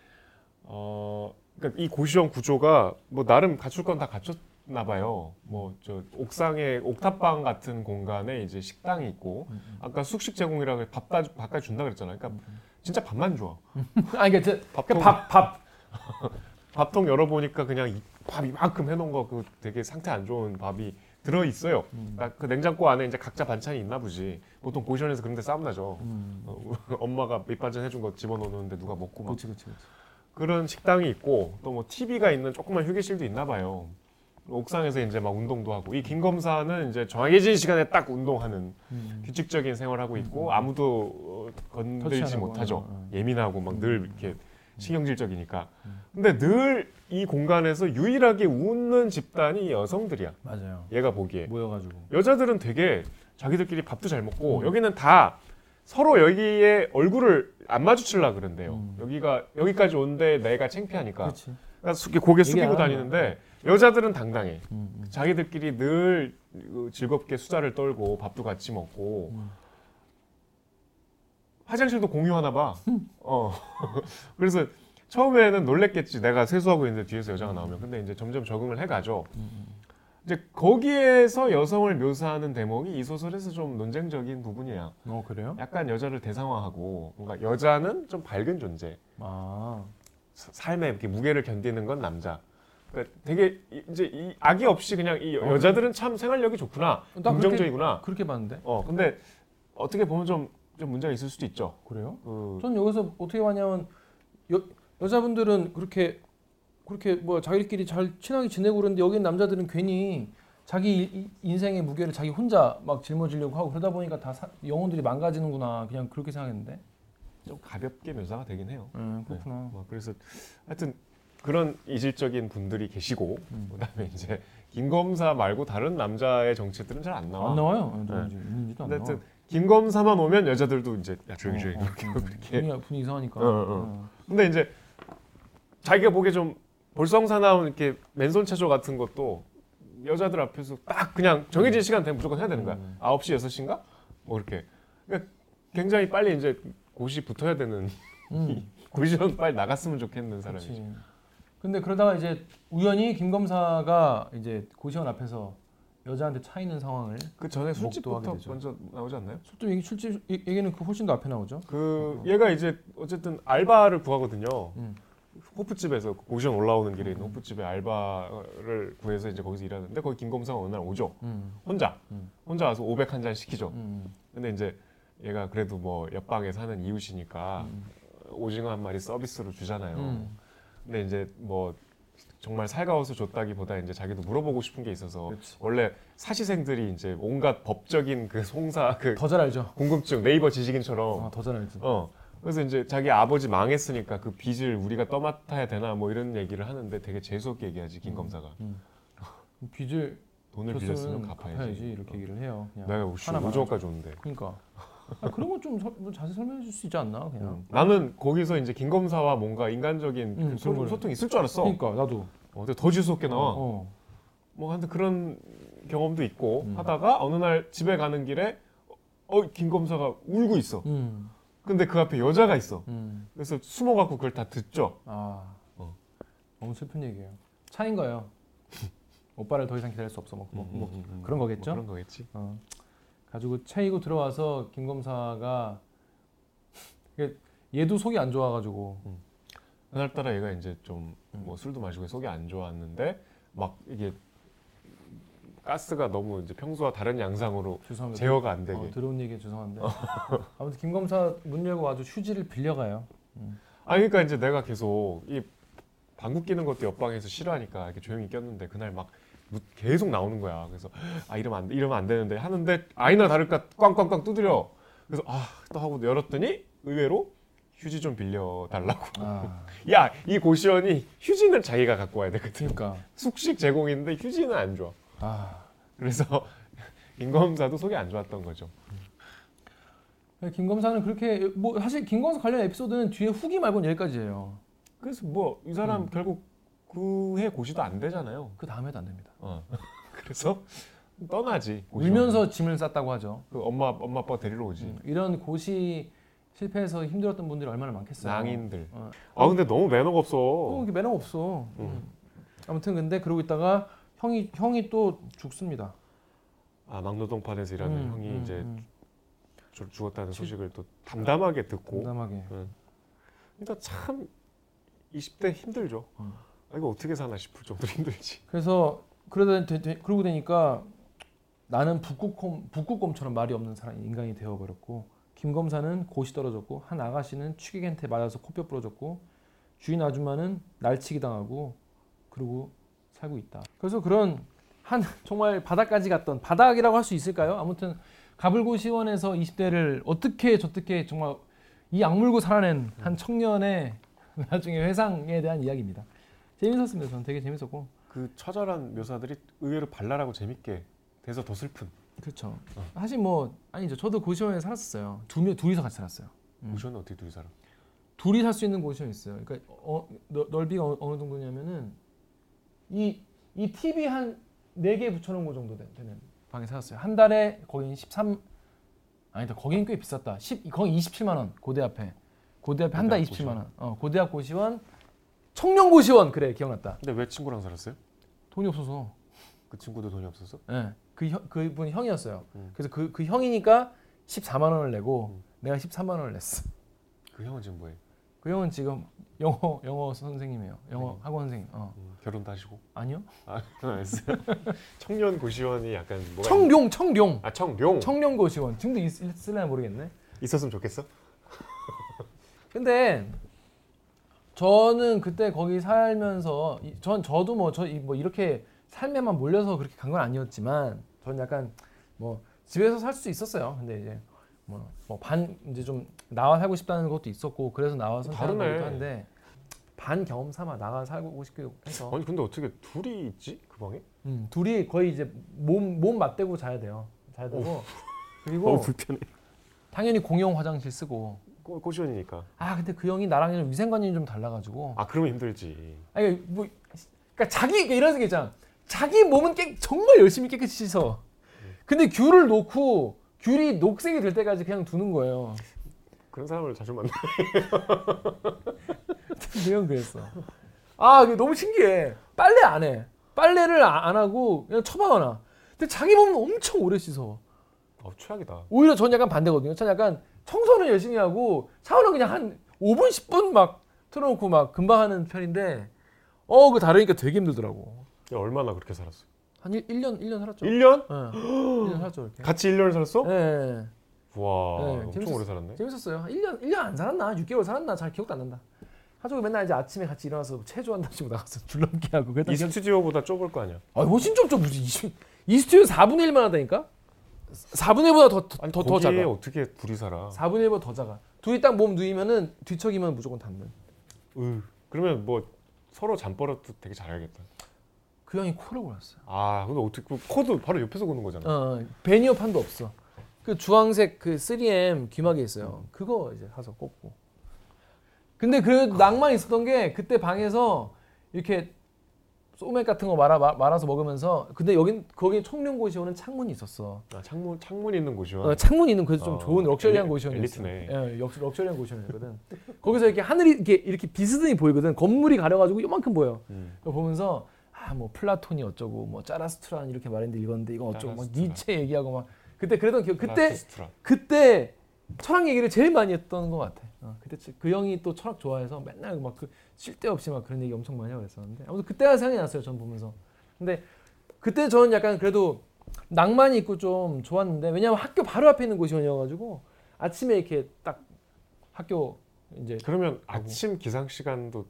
어 그러니까 이 고시원 구조가 뭐 나름 갖출 건 다 갖췄나 봐요. 뭐 저 옥상에 옥탑방 같은 공간에 이제 식당이 있고 음, 아까 숙식 제공이라고 밥다 밥까지 준다 그랬잖아요. 그러니까 진짜 밥만 줘. 아 이게 저 밥통 밥 밥. 밥통 열어보니까 그냥 이- 밥 이만큼 해놓은 거 그 되게 상태 안 좋은 밥이 들어 있어요. 음. 그러니까 그 냉장고 안에 이제 각자 반찬이 있나 보지. 보통 고시원에서 그런데 싸움 나죠. 음. 어, 엄마가 밑반찬 해준 거 집어넣는데 누가 먹고 막 그렇지, 그렇지, 그렇지. 그런 식당이 있고 또 뭐 TV가 있는 조그만 휴게실도 있나 봐요. 옥상에서 이제 막 운동도 하고 이 김 검사는 이제 정해진 시간에 딱 운동하는 음. 규칙적인 생활하고 있고 아무도 어, 건들지 못하죠. 어, 어. 예민하고 막늘 음. 이렇게 신경질적이니까. 음. 근데 늘 이 공간에서 유일하게 웃는 집단이 여성들이야. 맞아요. 얘가 보기에 모여가지고. 여자들은 되게 자기들끼리 밥도 잘 먹고 음. 여기는 다 서로 여기에 얼굴을 안 마주치려 그런대요. 음. 여기가 여기까지 온데 내가 창피하니까 그렇지. 그러니까 수- 고개 숙이고 안 다니는데 여자들은 당당해. 음, 음. 자기들끼리 늘 어, 즐겁게 수다를 떨고 밥도 같이 먹고 음. 화장실도 공유하나 봐. 어. 그래서 처음에는 놀랬겠지. 내가 세수하고 있는데 뒤에서 여자가 나오면. 근데 이제 점점 적응을 해가죠. 음, 이제 거기에서 여성을 묘사하는 대목이 이 소설에서 좀 논쟁적인 부분이야. 어 그래요? 약간 여자를 대상화하고 뭔가 여자는 좀 밝은 존재. 아, 사- 삶에 이렇게 무게를 견디는 건 남자. 그러니까 되게 이- 이제 이 악의 없이 그냥 이 여- 어, 여자들은 참 생활력이 좋구나, 나 긍정적이구나. 그렇게 봤는데. 어 근데 어떻게 보면 좀, 좀 문제가 있을 수도 있죠. 그래요? 그 전 여기서 어떻게 봤냐면 여, 여자분들은 그렇게 그렇게 뭐 자기들끼리 잘 친하게 지내고 그러는데 여기 남자들은 괜히 자기 인생의 무게를 자기 혼자 막 짊어지려고 하고 그러다 보니까 다 사- 영혼들이 망가지는구나 그냥 그렇게 생각했는데. 좀 가볍게 묘사가 되긴 해요. 음, 그렇구나. 뭐 그래서 하여튼 그런 이질적인 분들이 계시고 음. 그다음에 이제 김 검사 말고 다른 남자의 정체들은 잘 안 나와. 안 나와요. 아, 네. 있는지도 안 근데 나와. 하여튼 김 검사만 오면 여자들도 이제 야 조용히 조용히 어, 어, 이렇게 음, 이렇게. 분위기, 분위기 이상하니까. 어, 어. 어. 근데 이제 자기가 보기에 좀 볼성사 나온 이렇게 맨손 체조 같은 것도 여자들 앞에서 딱 그냥 정해진 시간 되면 무조건 해야 되는 거야. 음. 9시 6시인가? 뭐 이렇게. 그러니까 굉장히 빨리 이제 고시 붙어야 되는 음. 고시원 빨리 나갔으면 좋겠는 사람이지. 그렇지. 근데 그러다가 이제 우연히 김 검사가 이제 고시원 앞에서 여자한테 차 있는 상황을 그 전에 술집부터. 먼저 나오지 않나요? 또 얘기 출제 얘기는 그 훨씬 더 앞에 나오죠. 그 얘가 이제 어쨌든 알바를 구하거든요. 음. 호프집에서 고시원 올라오는 길에 있는 호프집에 알바를 구해서 이제 거기서 일하는데 거기 김 검사가 어느 날 오죠. 음. 혼자 음. 혼자 와서 500 한 잔 시키죠. 음. 근데 이제 얘가 그래도 뭐 옆방에 사는 이웃이니까 음. 오징어 한 마리 서비스로 주잖아요. 음. 근데 이제 뭐 정말 살가워서 줬다기보다 이제 자기도 물어보고 싶은 게 있어서 그렇지. 원래 사시생들이 이제 온갖 법적인 그 송사 그 더 잘 알죠. 궁금증 네이버 지식인처럼 아, 더잘 알지. 어 그래서 이제 자기 아버지 망했으니까 그 빚을 우리가 떠맡아야 되나 뭐 이런 얘기를 하는데 되게 재수 없게 얘기하지 김 음. 검사가 빚을 돈을 줬으면 빌렸으면 갚아야지. 이렇게 얘기를 해요. 그냥 내가 우시 하나만 5조까지 줬는데. 그러니까 아, 그런 건좀 자세히 설명해 줄 수 있지 않나 그냥. 음. 나는 거기서 이제 김 검사와 뭔가 인간적인 음, 그 소, 걸. 소통이 있을 줄 알았어. 그러니까 나도. 어, 근데 더 재수없게 나와. 어. 뭐 하여튼 그런 경험도 있고 음. 하다가 어느 날 집에 가는 길에 어 김 검사가 울고 있어. 음. 근데 그 앞에 여자가 있어. 음. 그래서 숨어갖고 그걸 다 듣죠. 아. 어. 너무 슬픈 얘기예요. 차인 거예요. 오빠를 더 이상 기다릴 수 없어. 뭐, 뭐, 뭐 음, 음, 음. 그런 거겠죠? 뭐 그런 거겠지. 어. 가지고 차이고 들어와서 김 검사가 얘도 속이 안 좋아가지고 그날따라 얘가 이제 좀 음. 뭐 술도 마시고 속이 안 좋았는데 막 이게 가스가 너무 이제 평소와 다른 양상으로 죄송합니다. 제어가 안 되게. 어, 들어온 얘기 죄송한데 아무튼 김 검사 문 열고 아주 휴지를 빌려가요. 아 그러니까 이제 내가 계속 이 방구 끼는 것도 옆방에서 싫어하니까 이렇게 조용히 꼈는데 그날 막 무- 계속 나오는 거야. 그래서 아 이러면 안 돼, 이러면 안 되는데 하는데 아니나 다를까 꽝꽝꽝 두드려. 그래서 아 또 하고 열었더니 의외로 휴지 좀 빌려 달라고. 아, 야이 고시원이 휴지는 자기가 갖고 와야 되거든. 그러니까 숙식 제공인데 휴지는 안 줘. 아 그래서 임검사도 속이 안 좋았던 거죠. 김 검사는 그렇게 뭐 사실 김 검사 관련 에피소드는 뒤에 후기 말고는 여기까지예요. 그래서 뭐 이 사람 음. 결국 그해 고시도 안 되잖아요. 그 다음에도 안 됩니다. 어. 그래서 떠나지. 울면서 짐을 쌌다고 하죠. 그 엄마 엄마 아빠 데리러 오지. 음, 이런 고시 실패해서 힘들었던 분들이 얼마나 많겠어요. 낭인들. 어. 아 근데 너무 매너가 없어. 어, 이게 매너가 없어. 음. 음. 아무튼 근데 그러고 있다가 형이 형이 또 죽습니다. 아 막노동판에서 일하는 음, 형이 음, 이제 음. 죽- 죽었다는 소식을 또 담담하게 듣고. 담담하게. 그러니까 참 20대 힘들죠. 음. 아, 이거 어떻게 사나 싶을 정도로 힘들지. 그래서 그러다 그러고 되니까 나는 북극곰 북극곰처럼 말이 없는 사람 인간이 되어버렸고 김 검사는 고시 떨어졌고 한 아가씨는 취객한테 맞아서 코뼈 부러졌고 주인 아줌마는 날치기 당하고 그러고 살고 있다. 그래서 그런 한 정말 바닥까지 갔던 바닥이라고 할 수 있을까요? 아무튼 가불고 시원에서 20대를 어떻게 저떻게 정말 이 악물고 살아낸 한 청년의 나중에 회상에 대한 이야기입니다. 재밌었습니다. 저는 되게 재밌었고 그 처절한 묘사들이 의외로 발랄하고 재밌게 돼서 더 슬픈. 그렇죠. 어. 사실 뭐 아니죠. 저도 고시원에 살았었어요. 두 명, 둘이서 같이 살았어요. 음. 고시원은 어떻게 둘이 살아? 둘이 살 수 있는 고시원 있어요. 그러니까 어, 넓- 넓이가 어느, 어느 정도냐면은 이, 이 TV 한 네 개 붙여놓은 거 정도 되- 되는 방에 살았어요. 한 달에 거긴 13 아니다. 거긴 꽤 비쌌다. 10 거기 27만 원 고대 앞에 고대 앞에 한달 고대 앞 27만 원. 어 고대 앞 고시원 청년 고시원 그래 기억났다. 근데 왜 친구랑 살았어요? 돈이 없어서. 그 친구도 돈이 없었어? 예. 그 형, 그분 형이었어요. 음. 그래서 그, 그 형이니까 14만 원을 내고 음. 내가 13만 원을 냈어. 그 형은 지금 뭐해? 그 형은 지금 영어 영어 선생님이에요. 영어 네. 학원 선생님. 어. 음, 결혼도 하시고? 아니요? 아, 알았어요. 청년 고시원이 약간 뭐가 청룡 청룡 있... 아 청룡 청룡 고시원 지금도 있, 있을려나 모르겠네. 있었으면 좋겠어? 근데 저는 그때 거기 살면서 이- 전 저도 뭐 저 뭐 이렇게 삶에만 몰려서 그렇게 간 건 아니었지만 전 약간 뭐 집에서 살 수 있었어요. 근데 이제 뭐 반 이제 좀 나와 살고 싶다는 것도 있었고 그래서 나와서 다르네. 거기도 한데 반 경험 삼아 나가 살고 싶기도 해서 아니 근데 어떻게 둘이 있지 그 방에? 음, 둘이 거의 이제 몸 몸 맞대고 자야 돼요. 자야 되고 그리고 불편해. 당연히 공용 화장실 쓰고 고, 고시원이니까. 아 근데 그 형이 나랑 좀 위생관념이 좀 달라가지고. 아 그러면 힘들지. 아니 뭐 그러니까 자기 그러니까 이런 게 있잖아. 자기 몸은 깨, 정말 열심히 깨끗이 씻어. 근데 귤을 놓고 귤이 녹색이 될 때까지 그냥 두는 거예요. 그런 사람을 자주 만나. 그냥 그랬어. 아 너무 신기해. 빨래 안 해. 빨래를 아- 안 하고 그냥 처박아놔 근데 자기 몸은 엄청 오래 씻어. 어 최악이다. 오히려 전 약간 반대거든요. 전 약간 청소는 열심히 하고 샤워는 그냥 한 5분 10분 막 틀어놓고 막 금방 하는 편인데 어 그 다르니까 되게 힘들더라고 야, 얼마나 그렇게 살았어? 한 1, 년 1년 살았죠 1년? 예. 1년 살았죠 이렇게. 같이 1년을 살았어? 예. 와 네, 엄청 재밌었- 오래 살았네. 재밌었어요. 한 1년 1년 안 살았나? 6개월 살았나? 잘 기억도 안 난다. 가족이 맨날 이제 아침에 같이 일어나서 체조한다고 나가서 줄넘기 하고 그랬던 이. 스튜디오보다 좁을 거 아니야? 아, 훨씬 좁죠. 무슨 이, 이 스튜디오 4분의 1만 하다니까? 4분의 1보다 더 더 아니 더, 더 작아. 어떻게 둘이 살아? 4분의 1보다 더 작아. 둘이 딱 몸 누이면은 뒤척이면 무조건 닿는. 으, 그러면 뭐 서로 잠버릇도 되게 잘하겠다. 그 형이 코를 골았어요. 아 근데 어떻게 그 코도 바로 옆에서 고는 거잖아. 어, 베니어 판도 없어. 그 주황색 그 3M 귀마개 있어요. 그거 이제 사서 꽂고. 근데 그 낭만 있었던 게 그때 방에서 이렇게 소맥 같은 거 말아 마- 말아서 먹으면서 근데 여긴 거기 청룡고시원은 창문이 있었어. 아, 창문 창문 있는 곳이요. 어, 창문 있는 그래서 좀 어, 좋은 luxury한 고시원이었어. 엘리트네. 예, 역- luxury한 고시원이었거든. 거기서 이렇게 하늘이 이렇게 이렇게 비스듬히 보이거든. 건물이 가려가지고 이만큼 보여. 음. 보면서 아 뭐 플라톤이 어쩌고 뭐 짜라스트란 이렇게 말했는데 읽었는데 이건 어쩌고 막 짜라스트라. 니체 얘기하고 막 그때 그랬던 기억 그때 라투스트라. 그때 철학 얘기를 제일 많이 했던 것 같아. 어, 그때 치- 그 형이 또 철학 좋아해서 맨날 막 그 쉴데 없이 막 그런 얘기 엄청 많이 하고 그랬었는데 아무튼 그때가 생각이 났어요. 전 보면서. 근데 그때 저는 약간 그래도 낭만이 있고 좀 좋았는데 왜냐면 학교 바로 앞에 있는 곳이어가지고 아침에 이렇게 딱 학교 이제 그러면 아침 기상 시간도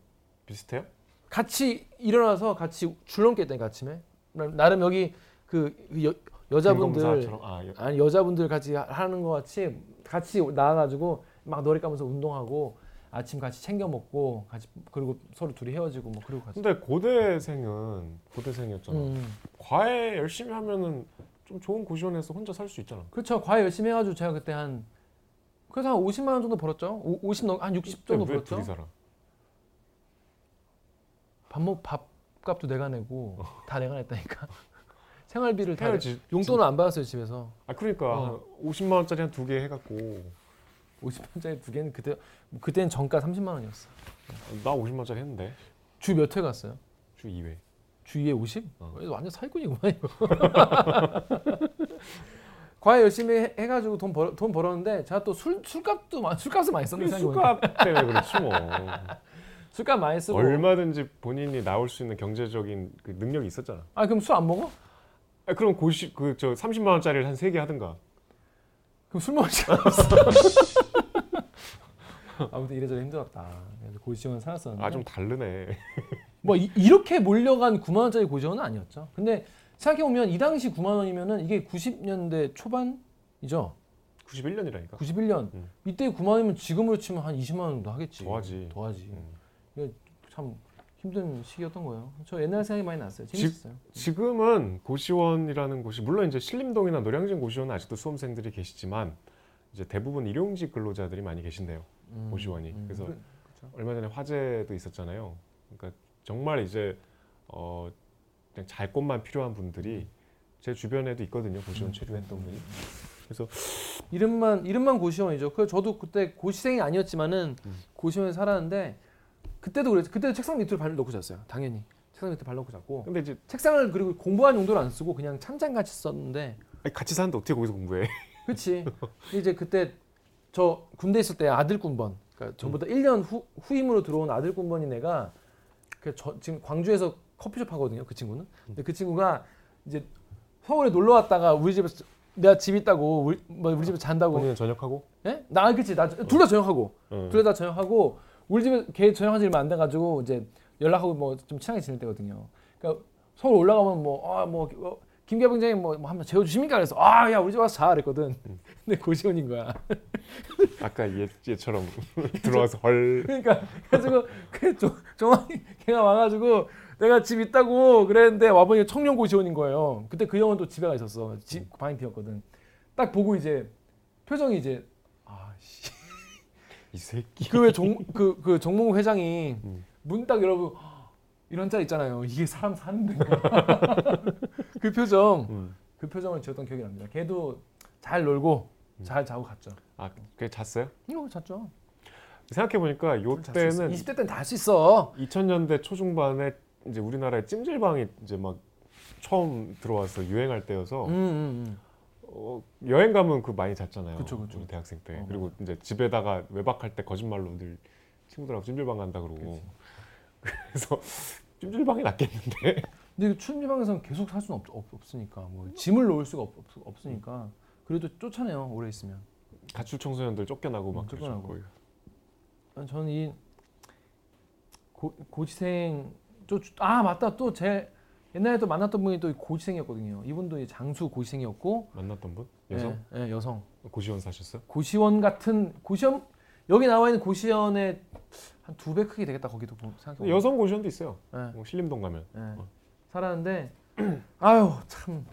비슷해요? 같이 일어나서 같이 줄넘기 했다니까 아침에 나- 나름 여기 그 여, 여자분들? 아, 여- 아니 여자분들 같이 하- 하는 것 같이 같이 나와가지고 막 노래 까면서 운동하고 아침 같이 챙겨 먹고 같이 그리고 서로 둘이 헤어지고 뭐 그리고 같이 근데 고대생은 고대생이었잖아. 음. 과외 열심히 하면은 좀 좋은 고시원에서 혼자 살 수 있잖아. 그렇죠 과외 열심히 해가지고 제가 그때 한 그래서 한 50만 원 정도 벌었죠 오, 50 넘, 한 60 정도 왜 벌었죠 둘이 살아? 밥 먹 밥값도 내가 내고 다 내가 냈다니까 생활비를 다 내- 해야지. 용돈을 안 받았어요 집에서 아 그러니까 어. 50만 원짜리 한 두 개 해갖고 50원짜리 두 개는 그때 그때는 정가 30만 원이었어. 나 50만 원짜리 했는데 주 몇 회 갔어요? 주 2회. 주에 50? 어. 완전 사기꾼이구만 이거. 과외 열심히 해, 해가지고 돈 벌 돈 벌었는데 제가 또 술 술값도 많 술값을 많이 썼는데. 수갑 때문에 그렇지 뭐. 술값 많이 쓰고. 얼마든지 본인이 나올 수 있는 경제적인 그 능력이 있었잖아. 아 그럼 술 안 먹어? 아, 그럼 고시 그저 30만 원짜리를 한 세 개 하든가. 그럼 술 먹을 시간 없어. 아무튼 이래저래 힘들었다. 그래서 고시원 살았었는데 아 좀 다르네. 뭐 이, 렇게 몰려간 9만 원짜리 고시원은 아니었죠. 근데 생각해 보면 이 당시 9만 원이면은 이게 90년대 초반이죠. 91년이라니까. 91년 음. 이때 9만 원이면 지금으로 치면 한 20만 원도 하겠지. 더하지. 더하지. 음. 참 힘든 시기였던 거예요. 저 옛날 생각이 많이 났어요. 재밌었어요. 지 금은 고시원이라는 곳이 물론 이제 신림동이나 노량진 고시원은 아직도 수험생들이 계시지만 이제 대부분 일용직 근로자들이 많이 계신데요. 음, 고시원이. 음. 그래서 그- 얼마 전에 화재도 있었잖아요. 그러니까 정말 이제 어 그냥 잘 곳만 필요한 분들이 제 주변에도 있거든요. 고시원 음. 체류했던 분이. 그래서 이름만 이름만 고시원이죠. 그 저도 그때 고시생이 아니었지만은 음. 고시원에 살았는데 그때도 그랬죠. 그때도 책상 밑으로 발을 넣고 잤어요. 당연히 책상 밑에 발 넣고 잤고 근데 이제 책상을 그리고 공부한 용도로 안 쓰고 그냥 찬장 같이 썼는데 아니, 같이 사는데 어떻게 거기서 공부해? 그렇지. 이제 그때 저 군대 있을 때 아들 군번, 그러니까 저보다 1년 후, 후임으로 들어온 아들 군번인 애가 그 저, 지금 광주에서 커피숍 하거든요. 그 친구는. 근데 그 친구가 이제 서울에 놀러 왔다가 우리 집에서 내가 집 있다고 우리, 뭐 우리 집에 잔다고. 본인은 전역하고? 예? 나 그치 나둘 다 전역하고 어. 둘다 전역하고 우리 집에 걔 전역한 지 얼마 안 돼가지고 이제 연락하고 뭐 좀 친하게 지낼 때거든요. 그러니까 서울 올라가면 뭐 아뭐 어, 김계봉장님 뭐, 뭐 한번 재워주십니까? 그래서 아 야 우리 집 와서 자 그랬거든. 근데 고시원인 거야. 아까 얘, 얘처럼 들어와서 헐. 그러니까 그래가지고 그 조- 조만이 걔가 와가지고 내가 집 있다고 그랬는데 와보니까 청년 고시원인 거예요. 그때 그 형은 또 집에 가 있었어. 집 방이 비었거든. 딱 보고 이제 표정이 이제 이 새끼. 그왜정그그 정몽 회장이 음. 문딱 열어보고 이런 짤 있잖아요. 이게 사람 사는 데인가? 그 표정 음. 그 표정을 지었던 기억이 납니다. 걔도 잘 놀고 음. 잘 자고 갔죠. 아, 그게 잤어요? 이거 잤죠. 생각해 보니까 요 때는 20대 때는 다 할 수 있어. 2000년대 초중반에 이제 우리나라에 찜질방이 이제 막 처음 들어와서 유행할 때여서 음, 음, 음. 어, 여행 가면 그 많이 잤잖아요. 그쵸, 그쵸. 대학생 때. 어, 그리고 이제 집에다가 외박할 때 거짓말로 늘 친구들하고 찜질방 간다 그러고. 그래서 찜질방이 낫겠는데. 근데 춘지방에서는 계속 살 수는 없, 없, 없 으니까 뭐 짐을 놓을 수가 없, 없, 으니까 그래도 쫓아내요 오래 있으면. 가출 청소년들 쫓겨나고 막 음. 쫓겨나고. 아, 저는 이 고, 고시생 또아 맞다 또제 옛날에 또 만났던 분이 또 고시생이었거든요. 이분도 이 장수 고시생이었고 만났던 분? 여성? 예, 예, 여성 고시원 사셨어요? 고시원 같은 고시원 여기 나와 있는 고시원의 한 두 배 크기 되겠다 거기도 생각해. 여성 고시원도 있어요. 예. 뭐 신림동 가면. 예. 어. 살았는데 아유 참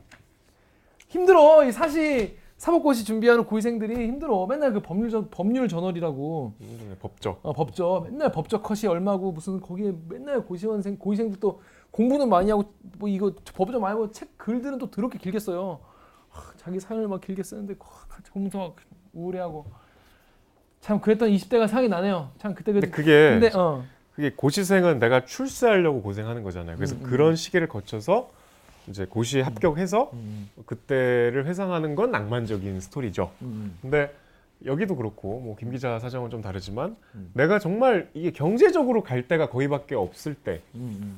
힘들어 이 사시 사법고시 준비하는 고시생들이 힘들어 맨날 그 법률 전 법률 저널이라고 음, 법적. 어, 법적 맨날 법적 컷이 얼마고 무슨 거기에 맨날 고시원생 고시생들 또 공부는 많이 하고 뭐 이거 법적 많이 하고 책 글들은 또 더럽게 길게 써요 하, 자기 사연을 막 길게 쓰는데 정서 우울해하고 참 그랬던 20대가 생각이 나네요 참 그때 그 근데 그게 근데 어 그게 고시생은 내가 출세하려고 고생하는 거잖아요. 그래서 음, 음. 그런 시기를 거쳐서 이제 고시에 합격해서 음, 그때를 회상하는 건 낭만적인 스토리죠. 음, 근데 여기도 그렇고 뭐 김 기자 사정은 좀 다르지만 음. 내가 정말 이게 경제적으로 갈 데가 거의밖에 없을 때 음, 음.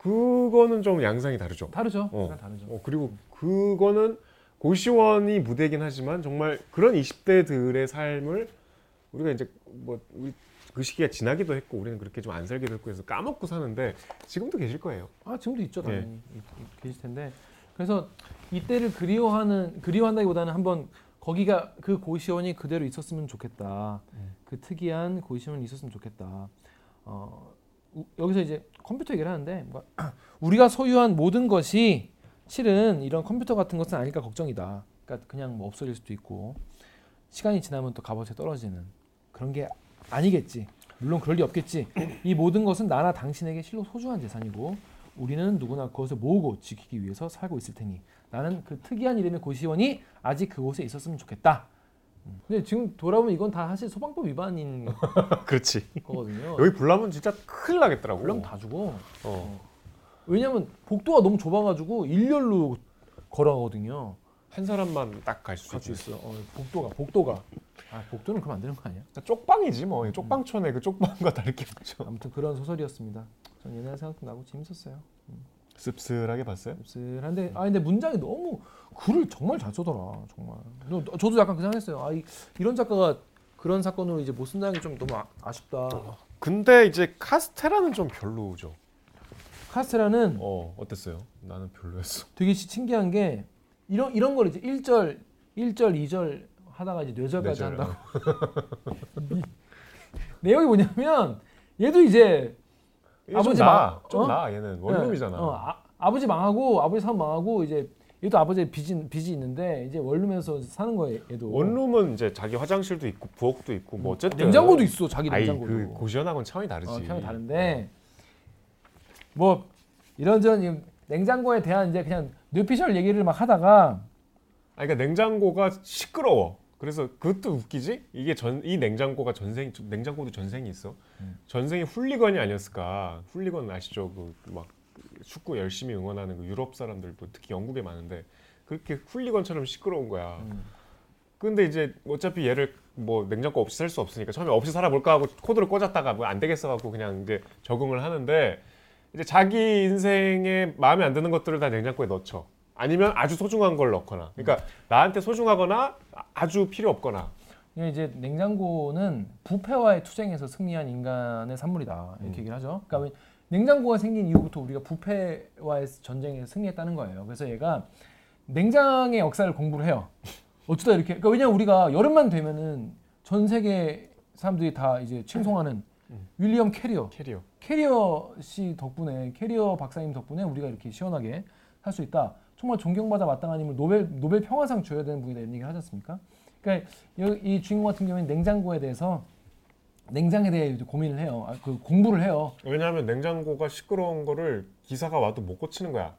그거는 좀 양상이 다르죠. 다르죠 어. 다르죠 어, 그리고 그거는 고시원이 무대긴 하지만 정말 그런 20대들의 삶을 우리가 이제 뭐 우리 그 시기가 지나기도 했고 우리는 그렇게 좀 안 살기도 했고 해서 까먹고 사는데 지금도 계실 거예요. 아 지금도 있죠 네. 당연히 이- 이- 계실 텐데 그래서 이때를 그리워하는 그리워한다기보다는 한번 거기가 그 고시원이 그대로 있었으면 좋겠다 음. 그 특이한 고시원이 있었으면 좋겠다 어, 우- 여기서 이제 컴퓨터 얘기를 하는데 뭔가 우리가 소유한 모든 것이 실은 이런 컴퓨터 같은 것은 아닐까 걱정이다. 그러니까 그냥 뭐 없어질 수도 있고 시간이 지나면 또 값어치 떨어지는 그런 게 아니겠지. 물론 그럴 리 없겠지. 이 모든 것은 나나 당신에게 실로 소중한 재산이고 우리는 누구나 그것을 모으고 지키기 위해서 살고 있을 테니 나는 그 특이한 이름의 고시원이 아직 그곳에 있었으면 좋겠다. 음. 근데 지금 돌아보면 이건 다 사실 소방법 위반인 그렇지. 거거든요. 여기 불나면 진짜 큰일 나겠더라고. 물론 다 주고 어. 왜냐면 복도가 너무 좁아가지고 일렬로 걸어가거든요. 한 사람만 딱 갈수갈수 있어. 있어. 어, 복도가 복도가. 아 복도는 그럼 안 되는 거 아니야? 쪽방이지 뭐. 쪽방촌에 그 쪽방과 다를 게 없죠. 아무튼 그런 소설이었습니다. 전 옛날 생각도 나고 재밌었어요. 씁쓸하게 봤어요? 씁쓸한데 아 근데 문장이 너무 글을 정말 잘 써더라 정말. 저- 저도 약간 그 생각했어요. 아 이, 이런 작가가 그런 사건으로 이제 못 쓴다는 게 좀 너무 아, 아쉽다. 근데 이제 카스테라는 좀 별로죠. 카스테라는 어 어땠어요? 나는 별로였어. 되게 시- 신기한 게 이런 이런 걸 이제 1절, 1절, 2절 하다가 이제 뇌절까지 뇌절, 한다고. 내용이 뭐냐면 얘도 이제 아버지 아버지 나, 마- 좀 어? 나, 얘는 원룸이잖아. 어, 아, 아버지 망하고 아버지 사업 망하고 이제 얘도 아버지 빚이 빚이 있는데 이제 원룸에서 사는 거예요. 얘도. 원룸은 이제 자기 화장실도 있고 부엌도 있고 뭐 어쨌든 냉장고도 있어. 자기 아이 냉장고도. 그 고시원하고는 차원이 다르지. 어, 평이 다른데 뭐 이런저런 이 냉장고에 대한 이제 그냥 뇌피셜 얘기를 막 하다가 아 그러니까 냉장고가 시끄러워. 그래서 그것도 웃기지? 이게 전 이 냉장고가 전생 냉장고도 전생이 있어. 음. 전생이 훌리건이 아니었을까? 훌리건 아시죠? 그 막 축구 열심히 응원하는 그 유럽 사람들 뭐 특히 영국에 많은데 그렇게 훌리건처럼 시끄러운 거야. 음. 근데 이제 어차피 얘를 뭐 냉장고 없이 살 수 없으니까 처음에 없이 살아볼까 하고 코드를 꽂았다가 뭐 안 되겠어 갖고 그냥 이제 적응을 하는데 이제 자기 인생에 마음에 안 드는 것들을 다 냉장고에 넣죠. 아니면 아주 소중한 걸 넣거나. 그러니까 나한테 소중하거나 아주 필요 없거나. 이제 냉장고는 부패와의 투쟁에서 승리한 인간의 산물이다 이렇게 음. 얘기를 하죠. 그러니까 냉장고가 생긴 이후부터 우리가 부패와의 전쟁에 승리했다는 거예요. 그래서 얘가 냉장의 역사를 공부를 해요. 어쩌다 이렇게 그러니까 왜냐면 우리가 여름만 되면은 전 세계 사람들이 다 이제 칭송하는 음. 윌리엄 캐리어 캐리어. 캐리어 씨 덕분에 캐리어 박사님 덕분에 우리가 이렇게 시원하게 살 수 있다. 정말 존경받아 마땅한 인물 노벨 노벨 평화상 줘야 되는 분이다 이런 얘기를 하지 않습니까? 그러니까 이, 이 주인공 같은 경우에는 냉장고에 대해서 냉장에 대해 고민을 해요. 아, 그 공부를 해요. 왜냐하면 냉장고가 시끄러운 거를 기사가 와도 못 고치는 거야.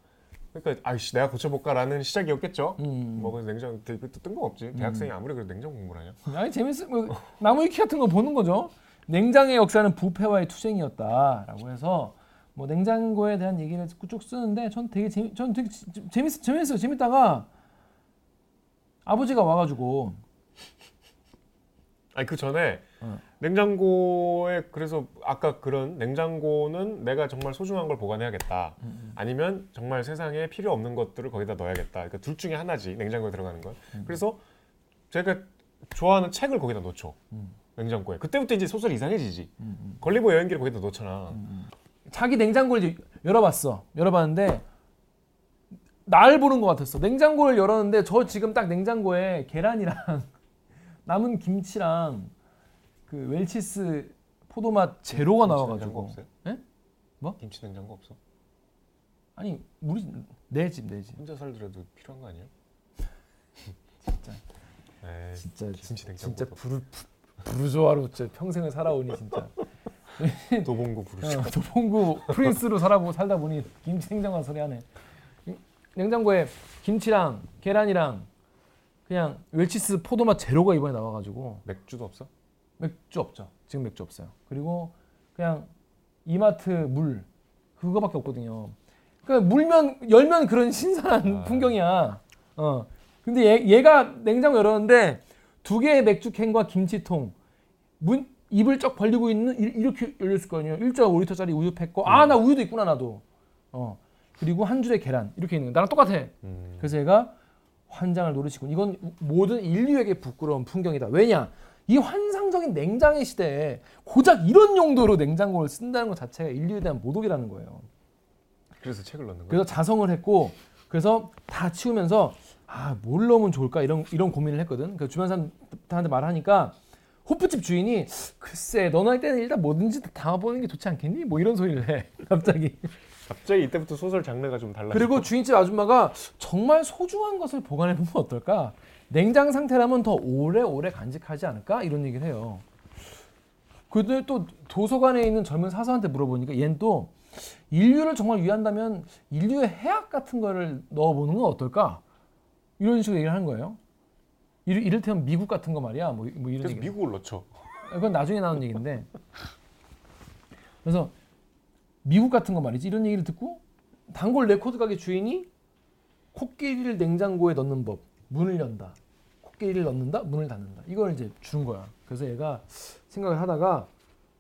그러니까 아이씨 내가 고쳐볼까라는 시작이었겠죠. 음. 뭐 그래서 냉장 되게 또 뜬금없지. 대학생이 아무리 그래도 냉장 공부를 하냐. 아니 재밌어. 뭐, 나무 위키 같은 거 보는 거죠. 냉장의 역사는 부패와의 투쟁이었다라고 해서 뭐 냉장고에 대한 얘기를 쭉 쓰는데 전 되게 재미, 전 되게 재밌 재밌어요. 재밌다가 아버지가 와가지고 아니 그 전에 어. 냉장고에 그래서 아까 그런 냉장고는 내가 정말 소중한 걸 보관해야겠다. 음, 아니면 정말 세상에 필요 없는 것들을 거기다 넣어야겠다. 그러니까 둘 중에 하나지 냉장고에 들어가는 건. 그래서 제가 좋아하는 책을 거기다 넣죠. 음. 냉장고에. 그때부터 이제 소설이 이상해지지. 음, 음. 걸리버 여행기를 거기다 넣잖아. 자기 냉장고를 열어봤어. 열어봤는데 날 보는 것 같았어. 냉장고를 열었는데 저 지금 딱 냉장고에 계란이랑 남은 김치랑 그 웰치스 포도맛 제로가 나와가지고 없어요? 예? 뭐? 김치 냉장고 없어? 아니 우리 내 집 내 집 혼자 살더라도 필요한 거 아니에요? 진짜 에이, 진짜. 진짜 부르 부르조아로 진짜 평생을 살아오니 진짜 도봉구 부르죠. 어, 도봉구 프린스로 살아보 살다 보니 김치 냉장고 소리 하네. 이- 냉장고에 김치랑 계란이랑 그냥 웰치스 포도맛 제로가 이번에 나와가지고 맥주도 없어? 맥주 없죠. 지금 맥주 없어요. 그리고 그냥 이마트 물 그거밖에 없거든요. 그러니까 물면 열면 그런 신선한 아. 풍경이야. 어. 근데 얘, 얘가 냉장고 열었는데 두 개의 맥주 캔과 김치통 문 입을 쩍 벌리고 있는 이- 이렇게 열렸을 거 아니에요. 1.5리터짜리 우유 팩고 아 나 우유도 있구나 나도. 어. 그리고 한 줄의 계란 이렇게 있는 거 나랑 똑같아. 음. 그래서 얘가 환장을 노리시군. 이건 모든 인류에게 부끄러운 풍경이다. 왜냐? 이 환상적인 냉장의 시대에 고작 이런 용도로 냉장고를 쓴다는 것 자체가 인류에 대한 모독이라는 거예요. 그래서 책을 넣는 거야. 그래서 자성을 했고 그래서 다 치우면서 아 뭘 넣으면 좋을까 이런 이런 고민을 했거든. 그 주변 사람한테 말하니까 호프집 주인이 글쎄 너는 할 때는 일단 뭐든지 다 담아보는 게 좋지 않겠니? 뭐 이런 소리를 해 갑자기. 갑자기 이때부터 소설 장르가 좀 달라. 그리고 주인집 아줌마가 정말 소중한 것을 보관해 보면 어떨까? 냉장 상태라면 더 오래오래 간직하지 않을까? 이런 얘기를 해요. 근데 또 도서관에 있는 젊은 사서한테 물어보니까 얘는 또 인류를 정말 위한다면 인류의 해악 같은 거를 넣어보는 건 어떨까? 이런 식으로 얘기를 하는 거예요. 이를, 이를테면 미국 같은 거 말이야. 뭐, 뭐 이런 그래서 얘기. 미국을 넣죠. 그건 나중에 나오는 얘기인데. 그래서 미국 같은 거 말이지 이런 얘기를 듣고 단골 레코드 가게 주인이 코끼리를 냉장고에 넣는 법 문을 연다 코끼리를 넣는다 문을 닫는다 이걸 이제 주는 거야 그래서 얘가 생각을 하다가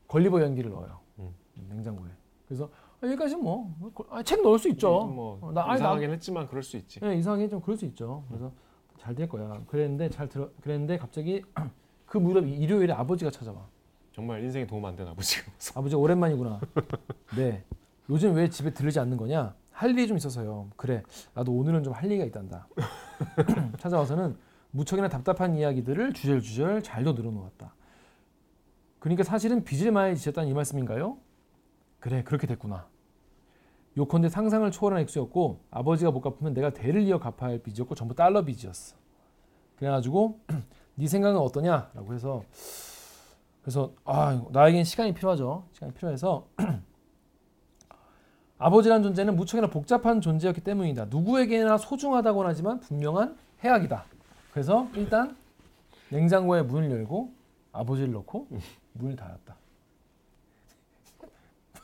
걸리버 여행기를 넣어요 음. 냉장고에 그래서 여기까지 뭐, 아, 책 넣을 수 있죠. 뭐 어, 나- 아니, 나- 이상하긴 했지만 그럴 수 있지. 예, 이상하게 좀 그럴 수 있죠. 그래서 잘 될 거야. 그랬는데 잘 들어 그랬는데 갑자기 그 무렵 일요일에 아버지가 찾아와. 정말 인생에 도움 안 된 아버지가. 아버지 오랜만이구나. 네. 요즘 왜 집에 들르지 않는 거냐? 할 일이 좀 있어서요. 그래. 나도 오늘은 좀 할 얘기가 있단다. 찾아와서는 무척이나 답답한 이야기들을 주절주절 잘도 늘어놓았다. 그러니까 사실은 빚을 많이 지셨다는 이 말씀인가요? 그래, 그렇게 됐구나. 요컨대 상상을 초월한 액수였고 아버지가 못 갚으면 내가 대를 이어 갚아야 할 빚이었고 전부 달러 빚이었어. 그래가지고 네 생각은 어떠냐?라고 해서 그래서 아 나에겐 시간이 필요하죠. 시간이 필요해서 아버지란 존재는 무척이나 복잡한 존재였기 때문이다. 누구에게나 소중하다고는 하지만 분명한 해악이다. 그래서 일단 냉장고에 문을 열고 아버지를 넣고 문을 닫았다.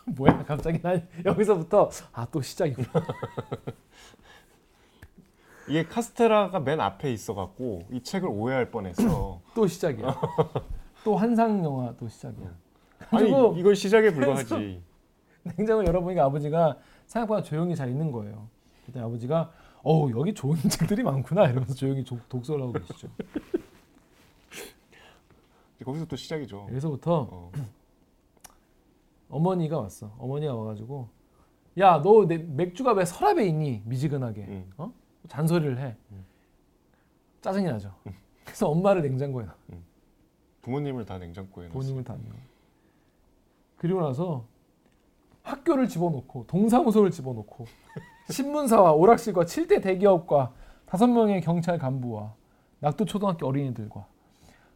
뭐야 갑자기 난 여기서부터 아 또 시작이구나. 이게 카스테라가 맨 앞에 있어갖고 이 책을 오해할 뻔했어. 또 시작이야. 또 한상 영화 또 시작이야. 아니 이건 시작에 불과하지. 냉장고 열어보니까 아버지가 생각보다 조용히 잘 있는 거예요. 그때 아버지가 어우 여기 좋은 책들이 많구나 이러면서 조용히 조- 독서를 하고 계시죠. 거기서 또 시작이죠. 여기서부터 어. 어머니가 왔어. 어머니가 와가지고 야 너 내 맥주가 왜 서랍에 있니? 미지근하게 음. 어? 잔소리를 해. 음. 짜증이 나죠. 그래서 엄마를 냉장고에 넣어. 부모님을 다 냉장고에. 본인을 다 넣어. 그리고 나서 학교를 집어넣고 동사무소를 집어넣고 신문사와 오락실과 7대 대기업과 다섯 명의 경찰 간부와 낙도 초등학교 어린이들과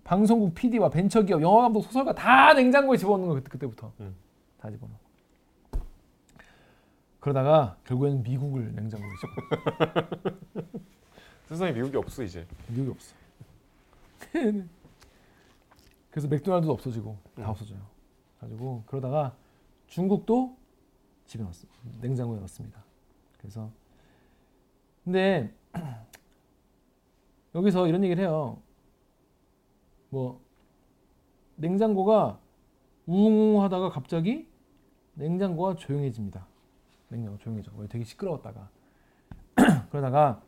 방송국 PD와 벤처기업 영화감독 소설가 다 냉장고에 집어넣는 거 그때, 그때부터 음. 다 집어넣고 그러다가 결국에는 미국을 냉장고에 집어 세상에 미국이 없어 이제. 미국이 없어. 그래서 맥도날드도 없어지고 다 음. 없어져요. 가지고 그러다가 중국도 집에 넣었어 냉장고에 넣었습니다. 그래서 근데 여기서 이런 얘기를 해요. 뭐 냉장고가 우웅 하다가 갑자기 냉장고가 조용해집니다 냉장고 조용해져 왜 되게 시끄러웠다가 그러다가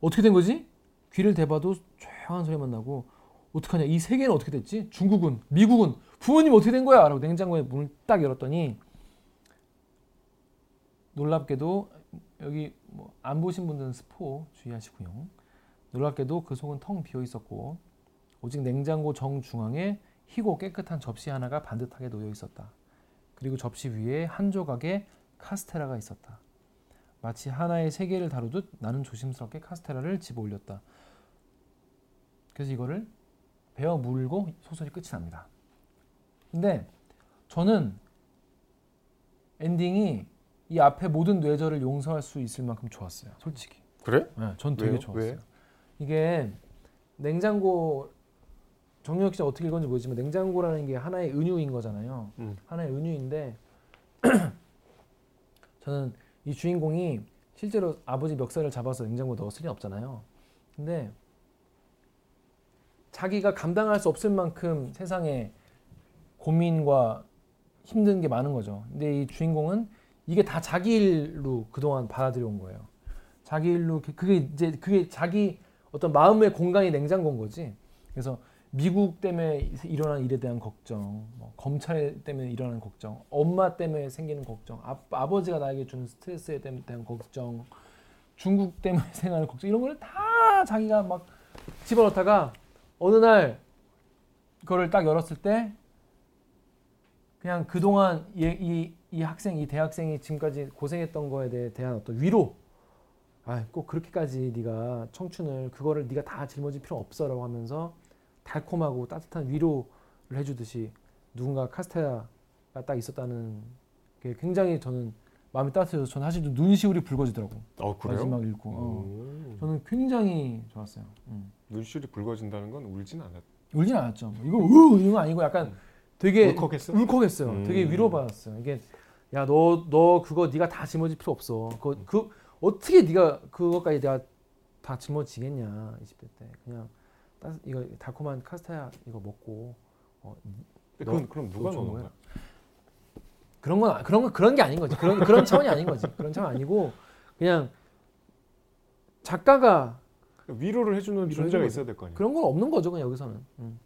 어떻게 된 거지? 귀를 대봐도 조용한 소리만 나고 어떡하냐 이 세계는 어떻게 됐지? 중국은 미국은 부모님 어떻게 된 거야? 라고 냉장고에 문을 딱 열었더니 놀랍게도 여기 뭐 안 보신 분들은 스포 주의하시고요. 놀랍게도 그 속은 텅 비어 있었고 오직 냉장고 정중앙에 희고 깨끗한 접시 하나가 반듯하게 놓여 있었다. 그리고 접시 위에 한 조각의 카스테라가 있었다. 마치 하나의 세계를 다루듯 나는 조심스럽게 카스테라를 집어 올렸다. 그래서 이거를 베어 물고 소설이 끝이 납니다. 근데 저는 엔딩이 이 앞에 모든 뇌절을 용서할 수 있을 만큼 좋았어요. 솔직히. 그래? 네, 전 되게 왜요? 좋았어요. 왜? 이게 냉장고 정유혁 씨가 어떻게 읽었는지 모르지만 냉장고라는 게 하나의 은유인 거잖아요. 음. 하나의 은유인데 저는 이 주인공이 실제로 아버지 멱살을 잡아서 냉장고에 넣었을 리 없잖아요. 근데 자기가 감당할 수 없을 만큼 세상에 고민과 힘든 게 많은 거죠. 근데 이 주인공은 이게 다 자기 일로 그동안 받아들여온 거예요. 자기 일로 그- 그게 이제 그게 자기 어떤 마음의 공간이 냉장고인 거지. 그래서 미국 때문에 일어난 일에 대한 걱정, 뭐 검찰 때문에 일어나는 걱정, 엄마 때문에 생기는 걱정, 아, 아버지가 나에게 주는 스트레스에 대한 걱정, 중국 때문에 생기는 걱정 이런 거를 다 자기가 막 집어넣다가 어느 날 그거를 딱 열었을 때 그냥 그동안 이, 이, 이 학생, 이 대학생이 지금까지 고생했던 거에 대해 대한 어떤 위로 아, 꼭 그렇게까지 네가 청춘을 그거를 네가 다 짊어질 필요 없어라고 하면서 달콤하고 따뜻한 위로를 해주듯이 누군가 카스테라가 딱 있었다는 게 굉장히 저는 마음이 따뜻해져서 저는 사실 좀 눈시울이 붉어지더라고 어 그래요? 마지막 읽고 어. 오. 저는 굉장히 좋았어요. 음. 눈시울이 붉어진다는 건 울진 않았. 울진 않았죠. 뭐 이거 으 이런 거 아니고 약간 되게 울컥했어? 울컥했어요. 음. 되게 위로받았어요. 이게 야너너 그거 네가 다 짊어질 필요 없어. 그, 그 어떻게 네가 그것까지 내가 다 짊어지겠냐 20대 때 그냥 따, 이거 달콤한 카스테라 이거 먹고 어, 그건 그럼 누가 넣는 거야? 그런 건 그런 거 그런 게 아닌 거지. 그런 그런 차원이 아닌 거지. 그런 차원 아니고 그냥 작가가 위로를 해주는 위로를 존재가 해주는 있어야 될 거 아니에요. 그런 건 없는 거죠. 그냥 여기서는. 음.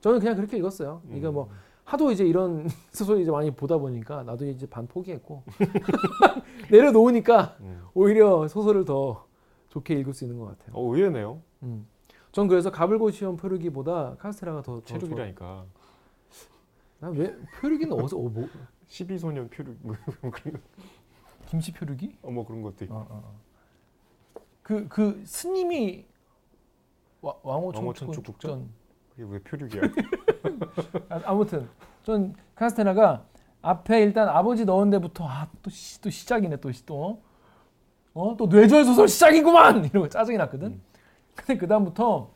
저는 그냥 그렇게 읽었어요. 이거 뭐 음. 하도 이제 이런 소설 이제 많이 보다 보니까 나도 이제 반 포기했고 내려놓으니까 음. 오히려 소설을 더 좋게 읽을 수 있는 것 같아요. 어 의외네요. 음. 전 그래서 가불고시원 표류기보다 카스테라가 더, 더 체육이라니까. 난왜 표류기는 어디서 어, 뭐 12소년 표류 뭐 그런 거. 김치 표류기? 어, 뭐 그런 것도 있고. 어, 어, 어. 그, 그 스님이 와- 왕호천 왕호천 축전. 축전? 그게 왜 표류기야? 아, 아무튼 전 카스테라가 앞에 일단 아버지 넣은 데부터 아또 또 시작이네 또또 어? 또 뇌절 소설 시작이구만 이러고 짜증이 났거든. 음. 근데 그 다음부터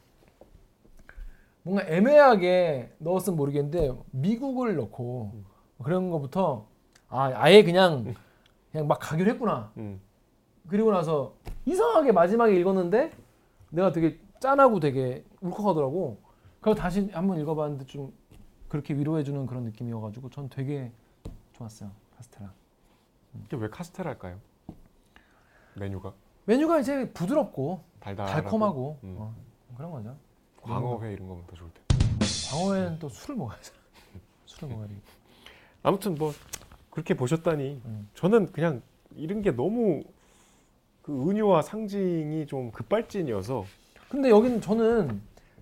뭔가 애매하게 넣었으면 모르겠는데 미국을 넣고 음. 그런 거부터 아 아예 그냥 그냥 막 가기로 했구나. 음. 그리고 나서 이상하게 마지막에 읽었는데 내가 되게 짠하고 되게 울컥하더라고. 그래서 다시 한번 읽어봤는데 좀 그렇게 위로해주는 그런 느낌이어가지고 전 되게 좋았어요 카스테라. 이게 왜 카스테라일까요? 메뉴가 메뉴가 이제 부드럽고 달달하고 달콤하고 음. 어, 그런 거죠. 광어회 이런 거면 더 좋을 텐데. 광어에는 또 술을 먹어야죠. 술을 먹어야 돼. 아무튼 뭐 그렇게 보셨다니 음. 저는 그냥 이런 게 너무 그 은유와 상징이 좀 급발진이어서 근데 여기는 저는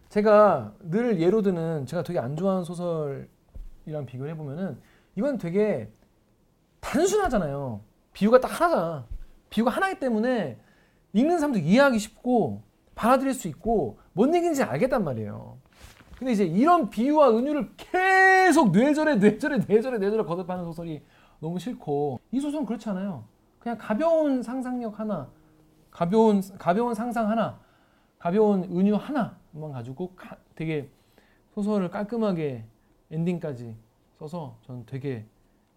제가 늘 예로 드는 제가 되게 안 좋아하는 소설이랑 비교를 해보면은 이건 되게 단순하잖아요. 비유가 딱 하나잖아. 비유가 하나이기 때문에 읽는 사람도 이해하기 쉽고 받아들일 수 있고 뭔 얘기인지 알겠단 말이에요. 근데 이제 이런 비유와 은유를 계속 뇌절에 뇌절에 뇌절에 뇌절에 거듭하는 소설이 너무 싫고 이 소설은 그렇지 않아요. 그냥 가벼운 상상력 하나, 가벼운 가벼운 상상 하나, 가벼운 은유 하나만 가지고 가- 되게 소설을 깔끔하게 엔딩까지 써서 저는 되게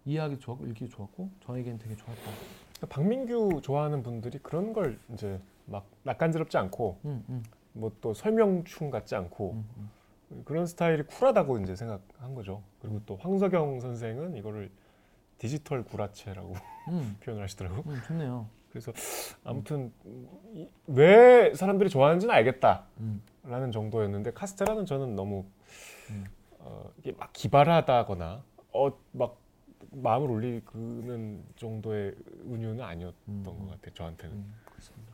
이해하기 좋았고 읽기 좋았고 저에겐 되게 좋았다. 박민규 좋아하는 분들이 그런 걸 이제 막 낯간지럽지 않고 음, 음, 뭐또 설명충 같지 않고 음, 음. 그런 스타일이 쿨하다고 이제 생각한 거죠. 그리고 또 황석영 선생은 이거를 디지털 구라체라고 음, 표현을 하시더라고. 음, 좋네요. 그래서 아무튼 이- 왜 사람들이 좋아하는지는 알겠다라는 음, 정도였는데 카스테라는 저는 너무 음. 어, 이게 막 기발하다거나 어막 마음을 울리는 정도의 은유는 아니었던 음, 것 같아요. 저한테는. 음, 그렇습니다.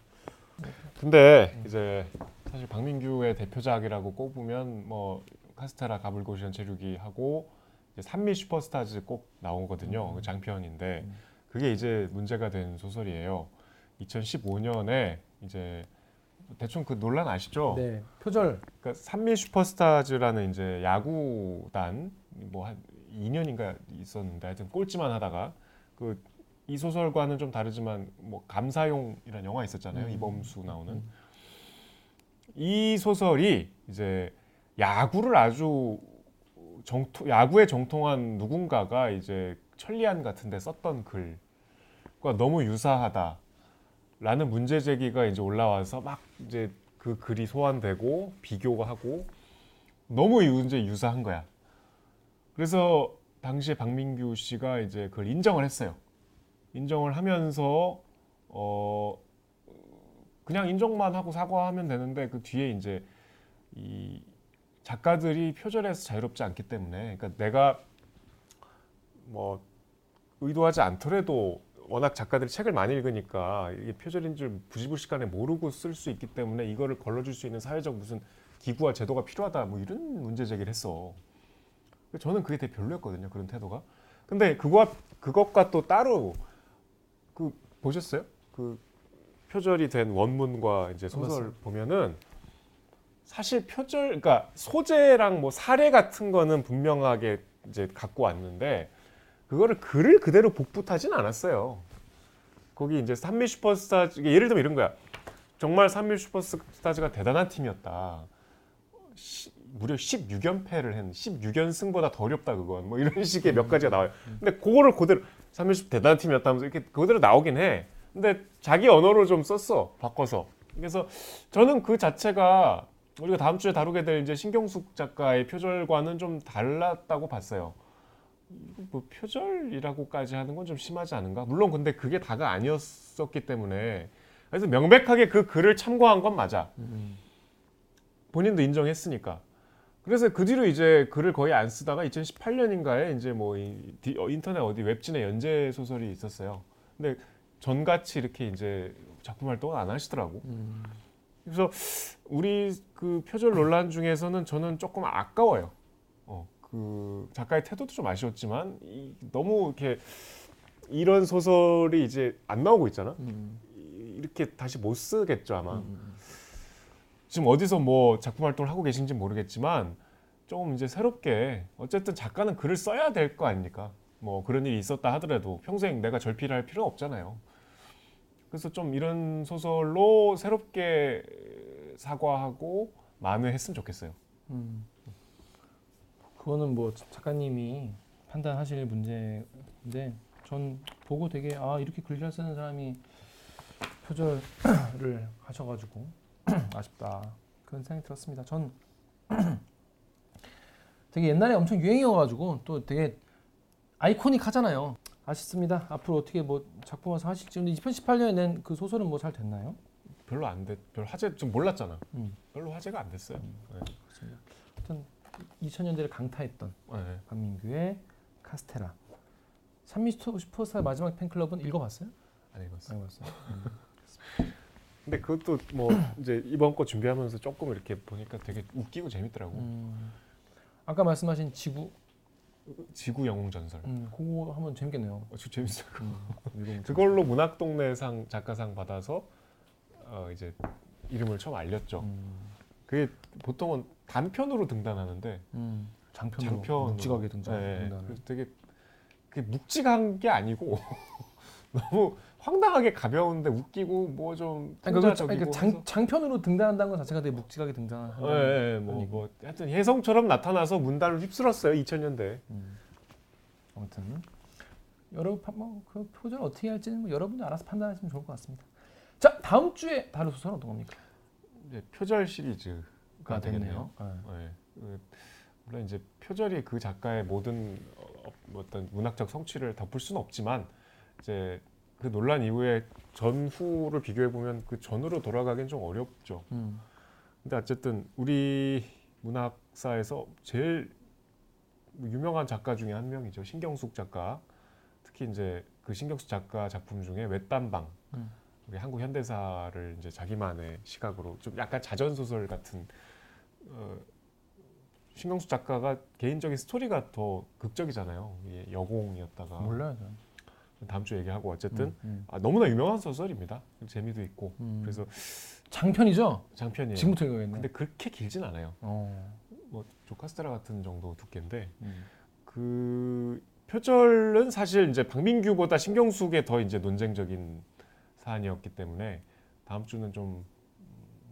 근데 이제 사실 박민규의 대표작이라고 꼽으면 뭐 카스테라 가불고시원 체류기 하고 이제 산미 슈퍼스타즈 꼭 나오거든요. 음. 그 장편인데 음. 그게 이제 문제가 된 소설이에요. 2015년에 이제 대충 그 논란 아시죠? 네, 표절. 그러니까 산미 슈퍼스타즈라는 이제 야구단 뭐 한 2년인가 있었는데 하여튼 꼴찌만 하다가 그 이 소설과는 좀 다르지만 뭐 감사용이라는 영화 있었잖아요. 음. 이범수 나오는 음. 이 소설이 이제 야구를 아주 정통 야구에 정통한 누군가가 이제 천리안 같은데 썼던 글과 너무 유사하다라는 문제 제기가 이제 올라와서 막 이제 그 글이 소환되고 비교가 하고 너무 이제 유사한 거야. 그래서 당시에 박민규 씨가 이제 그걸 인정을 했어요. 인정을 하면서 어 그냥 인정만 하고 사과하면 되는데 그 뒤에 이제 이 작가들이 표절해서 자유롭지 않기 때문에 그러니까 내가 뭐 의도하지 않더라도 워낙 작가들이 책을 많이 읽으니까 이게 표절인 줄 부지불식간에 모르고 쓸 수 있기 때문에 이거를 걸러줄 수 있는 사회적 무슨 기구와 제도가 필요하다 뭐 이런 문제 제기를 했어. 저는 그게 되게 별로였거든요 그런 태도가. 근데 그거 그것과 또 따로 그 보셨어요? 그 표절이 된 원문과 이제 소설. 보면은 사실 표절 그러니까 소재랑 뭐 사례 같은 거는 분명하게 이제 갖고 왔는데 그거를 글을 그대로 복붙하진 않았어요. 거기 이제 산미 슈퍼스타즈 예를 들면 이런 거야. 정말 산미 슈퍼스타즈가 대단한 팀이었다. 시- 무려 16연패를 했는 16연승보다 더 어렵다 그건 뭐 이런 식의 몇 가지가 나와요. 근데 그거를 그대로 산미 슈 대단한 팀이었다면서 이렇게 그대로 나오긴 해. 근데 자기 언어로 좀 썼어 바꿔서. 그래서 저는 그 자체가 우리가 다음 주에 다루게 될 이제 신경숙 작가의 표절과는 좀 달랐다고 봤어요. 뭐 표절이라고까지 하는 건 좀 심하지 않은가? 물론 근데 그게 다가 아니었었기 때문에 그래서 명백하게 그 글을 참고한 건 맞아. 음. 본인도 인정했으니까. 그래서 그 뒤로 이제 글을 거의 안 쓰다가 2018년인가에 이제 뭐 어, 인터넷 어디 웹진에 연재 소설이 있었어요. 근데 전같이 이렇게 이제 작품 활동을 안 하시더라고. 음. 그래서 우리 그 표절 논란 중에서는 저는 조금 아까워요. 어, 그 작가의 태도도 좀 아쉬웠지만 이, 너무 이렇게 이런 소설이 이제 안 나오고 있잖아. 음. 이- 이렇게 다시 못 쓰겠죠 아마. 음. 지금 어디서 뭐 작품 활동을 하고 계신지 모르겠지만 조금 이제 새롭게 어쨌든 작가는 글을 써야 될 거 아닙니까? 뭐 그런 일이 있었다 하더라도 평생 내가 절필할 필요는 없잖아요. 그래서 좀 이런 소설로 새롭게 사과하고 만회했으면 좋겠어요. 음. 그거는 뭐 작가님이 판단하실 문제인데 전 보고 되게 아 이렇게 글잘 쓰는 사람이 표절을 하셔가지고 아쉽다 그런 생각이 들었습니다. 전 되게 옛날에 엄청 유행이어가지고 또 되게 아이코닉 하잖아요. 아쉽습니다. 앞으로 어떻게 뭐 작품 와서 하실지 근데 2018년에 낸 그 소설은 뭐 잘 됐나요? 별로 안 됐, 별 화제 좀 몰랐잖아. 음. 별로 화제가 안 됐어요. 네. 그렇습니다. 하여튼 2000년대를 강타했던 네. 박민규의 카스테라. 산미 슈퍼- 슈퍼스타 마지막 팬클럽은 읽어봤어요? 안 읽었어요. 안 읽었어요. 근데 그것도 뭐 이제 이번 거 준비하면서 조금 이렇게 보니까 되게 웃기고 재밌더라고. 음, 아까 말씀하신 지구, 지구 영웅 전설. 음, 그거 하면 재밌겠네요. 어, 저 재밌어요. 음, 그걸로 문학 동네상 작가상 받아서 어, 이제 이름을 처음 알렸죠. 음, 그게 보통은 단편으로 등단하는데 음, 장편으로 장편으로. 묵직하게 등장. 네, 등단을. 되게 그게 묵직한 게 아니고 너무 황당하게 가벼운데 웃기고 뭐좀 아니, 그러니까, 그러니까 장, 장편으로 등단한다는 것 자체가 되게 묵직하게 등장하는. 예, 예, 뭐, 뭐 하여튼 혜성처럼 나타나서 문단을 휩쓸었어요 2000년대. 음, 아무튼 여러분 뭐그 표절 어떻게 할지는 뭐 여러분이 알아서 판단하시면 좋을 것 같습니다. 자 다음 주에 다룰 소설은 어떤 겁니까? 이제 표절 시리즈가 가 되겠네요. 네. 네. 그, 물론 이제 표절이 그 작가의 모든 어, 뭐 어떤 문학적 성취를 덮을 수는 없지만 이제 그 논란 이후에 전후를 비교해 보면 그 전으로 돌아가긴 좀 어렵죠. 음, 근데 어쨌든 우리 문학사에서 제일 유명한 작가 중에 한 명이죠. 신경숙 작가. 특히 이제 그 신경숙 작가 작품 중에 외딴방. 음. 우리 한국 현대사를 이제 자기만의 시각으로 좀 약간 자전 소설 같은 어, 신경숙 작가가 개인적인 스토리가 더 극적이잖아요. 여공이었다가 몰라요. 저. 다음 주에 얘기하고 어쨌든 음, 음, 아, 너무나 유명한 소설입니다. 재미도 있고 음. 그래서 장편이죠. 장편이에요. 지금부터 읽어야겠네. 근데 그렇게 길진 않아요. 어. 뭐 조카스테라 같은 정도 두께인데 음. 그 표절은 사실 이제 박민규보다 신경숙에 더 이제 논쟁적인 사안이었기 때문에 다음 주는 좀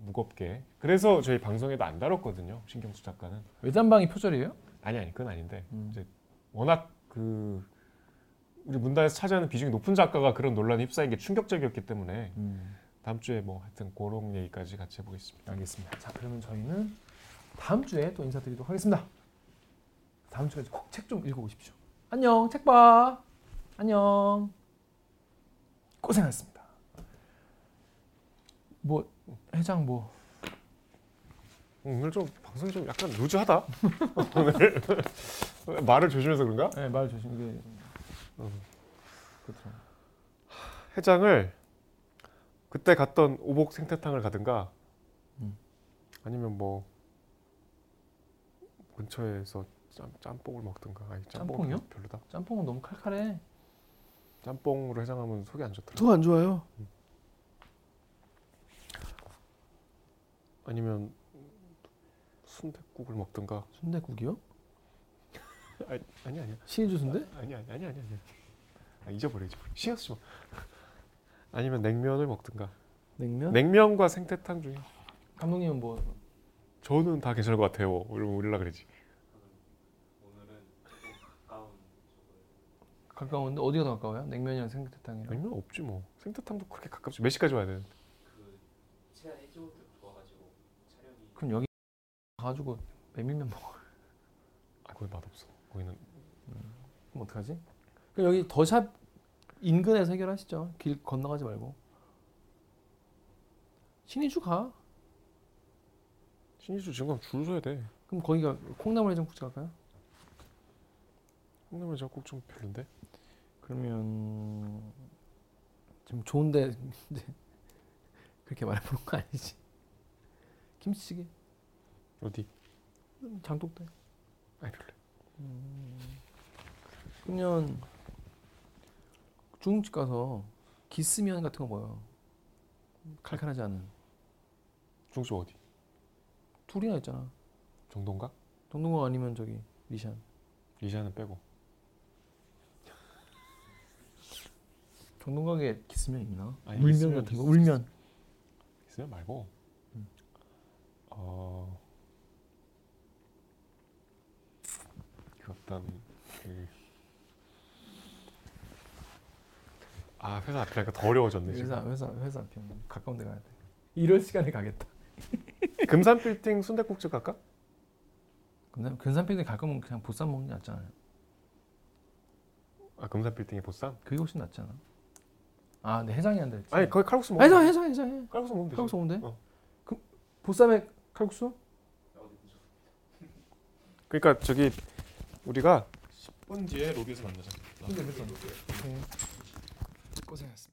무겁게 그래서 저희 방송에도 안 다뤘거든요 신경숙 작가는 외단방이 표절이에요? 아니 아니 그건 아닌데 음. 이제 워낙 그 우리 문단에서 차지하는 비중이 높은 작가가 그런 논란에 휩싸인 게 충격적이었기 때문에 음. 다음 주에 뭐 하여튼 그런 얘기까지 같이 해보겠습니다 알겠습니다. 자 그러면 저희는 다음 주에 또 인사드리도록 하겠습니다. 다음 주에 꼭 책 좀 읽어보십시오. 안녕 책 봐. 안녕. 고생하셨습니다. 뭐 회장 뭐 오늘 좀 방송이 좀 약간 루즈하다 오늘 말을 조심해서 그런가? 네, 말 조심 이게 음. 그렇죠. 해장을 그때 갔던 오복 생태탕을 가든가 음. 아니면 뭐 근처에서 짬, 짬뽕을 먹든가 아니 짬뽕 짬뽕이요? 별로다 짬뽕은 너무 칼칼해. 짬뽕으로 해장하면 속이 안 좋더라 더 안 좋아요. 아니면 순댓국을 먹든가 순대국이요? 아니 아니 아니야. 신의주 순대? 아니 아니 아니 아니 아니. 아, 잊어버려 잊어버려 신경 쓰지 마. 아니면 냉면을 먹든가. 냉면? 냉면과 생태탕 중에. 감독님은 뭐? 저는 다 괜찮을 것 같아요. 이러면 우릴라 그러지. 가까운데? 어디가 더 가까워요? 냉면이랑 생태탕이랑. 냉면 없지 뭐. 생태탕도 그렇게 가깝지. 몇 시까지 와야 되는데. 그럼 여기 가가지고 메밀면 먹어. 아 거기 맛없어 거기는 그럼 어떡하지? 그럼 여기 더샵 인근에서 해결하시죠. 길 건너가지 말고. 신의주 가. 신이주 지금 줄 서야 돼. 그럼 거기가 콩나물 해장국집 갈까요? 콩나물 잡곡 좀 별론데. 그러면 좀 좋은데 근데 그렇게 말해보는 거 아니지? 김치찌개 어디? 장독대 아니 별로. 그러면 중국집 가서 기스면 같은 거 뭐요? 칼칼하지 않은 중국집 어디? 둘이나 있잖아 정동각? 동동거 아니면 저기 리샨 리샤는 빼고. 정동각에 기스면 있나? 아니, 울면 기스면 같은 거 있- 울면 있으면 말고. 어. 그 어떤 그. 아 회사 앞이라니까 더 어려워졌네 지금. 회사 회사 회사 앞이면 가까운 데 가야 돼 이럴 시간에 가겠다 금산 빌딩 순대국집 갈까? 근데 근산병에 갈 거면 그냥 보쌈 먹는 게 낫잖아요 아 금산 빌딩의 보쌈? 그게 훨씬 낫지 않아? 아 근데 해장이 안 돼. 아니 거기 칼국수 먹어. 해장 해장 해장 해. 칼국수 먹으면 되지. 칼국수 먹으면 돼? 어. 그 보쌈에 칼국수? 그러니까 저기 우리가 10분 뒤에 로비에서 만나자. 근데 그래서 고생했습니다.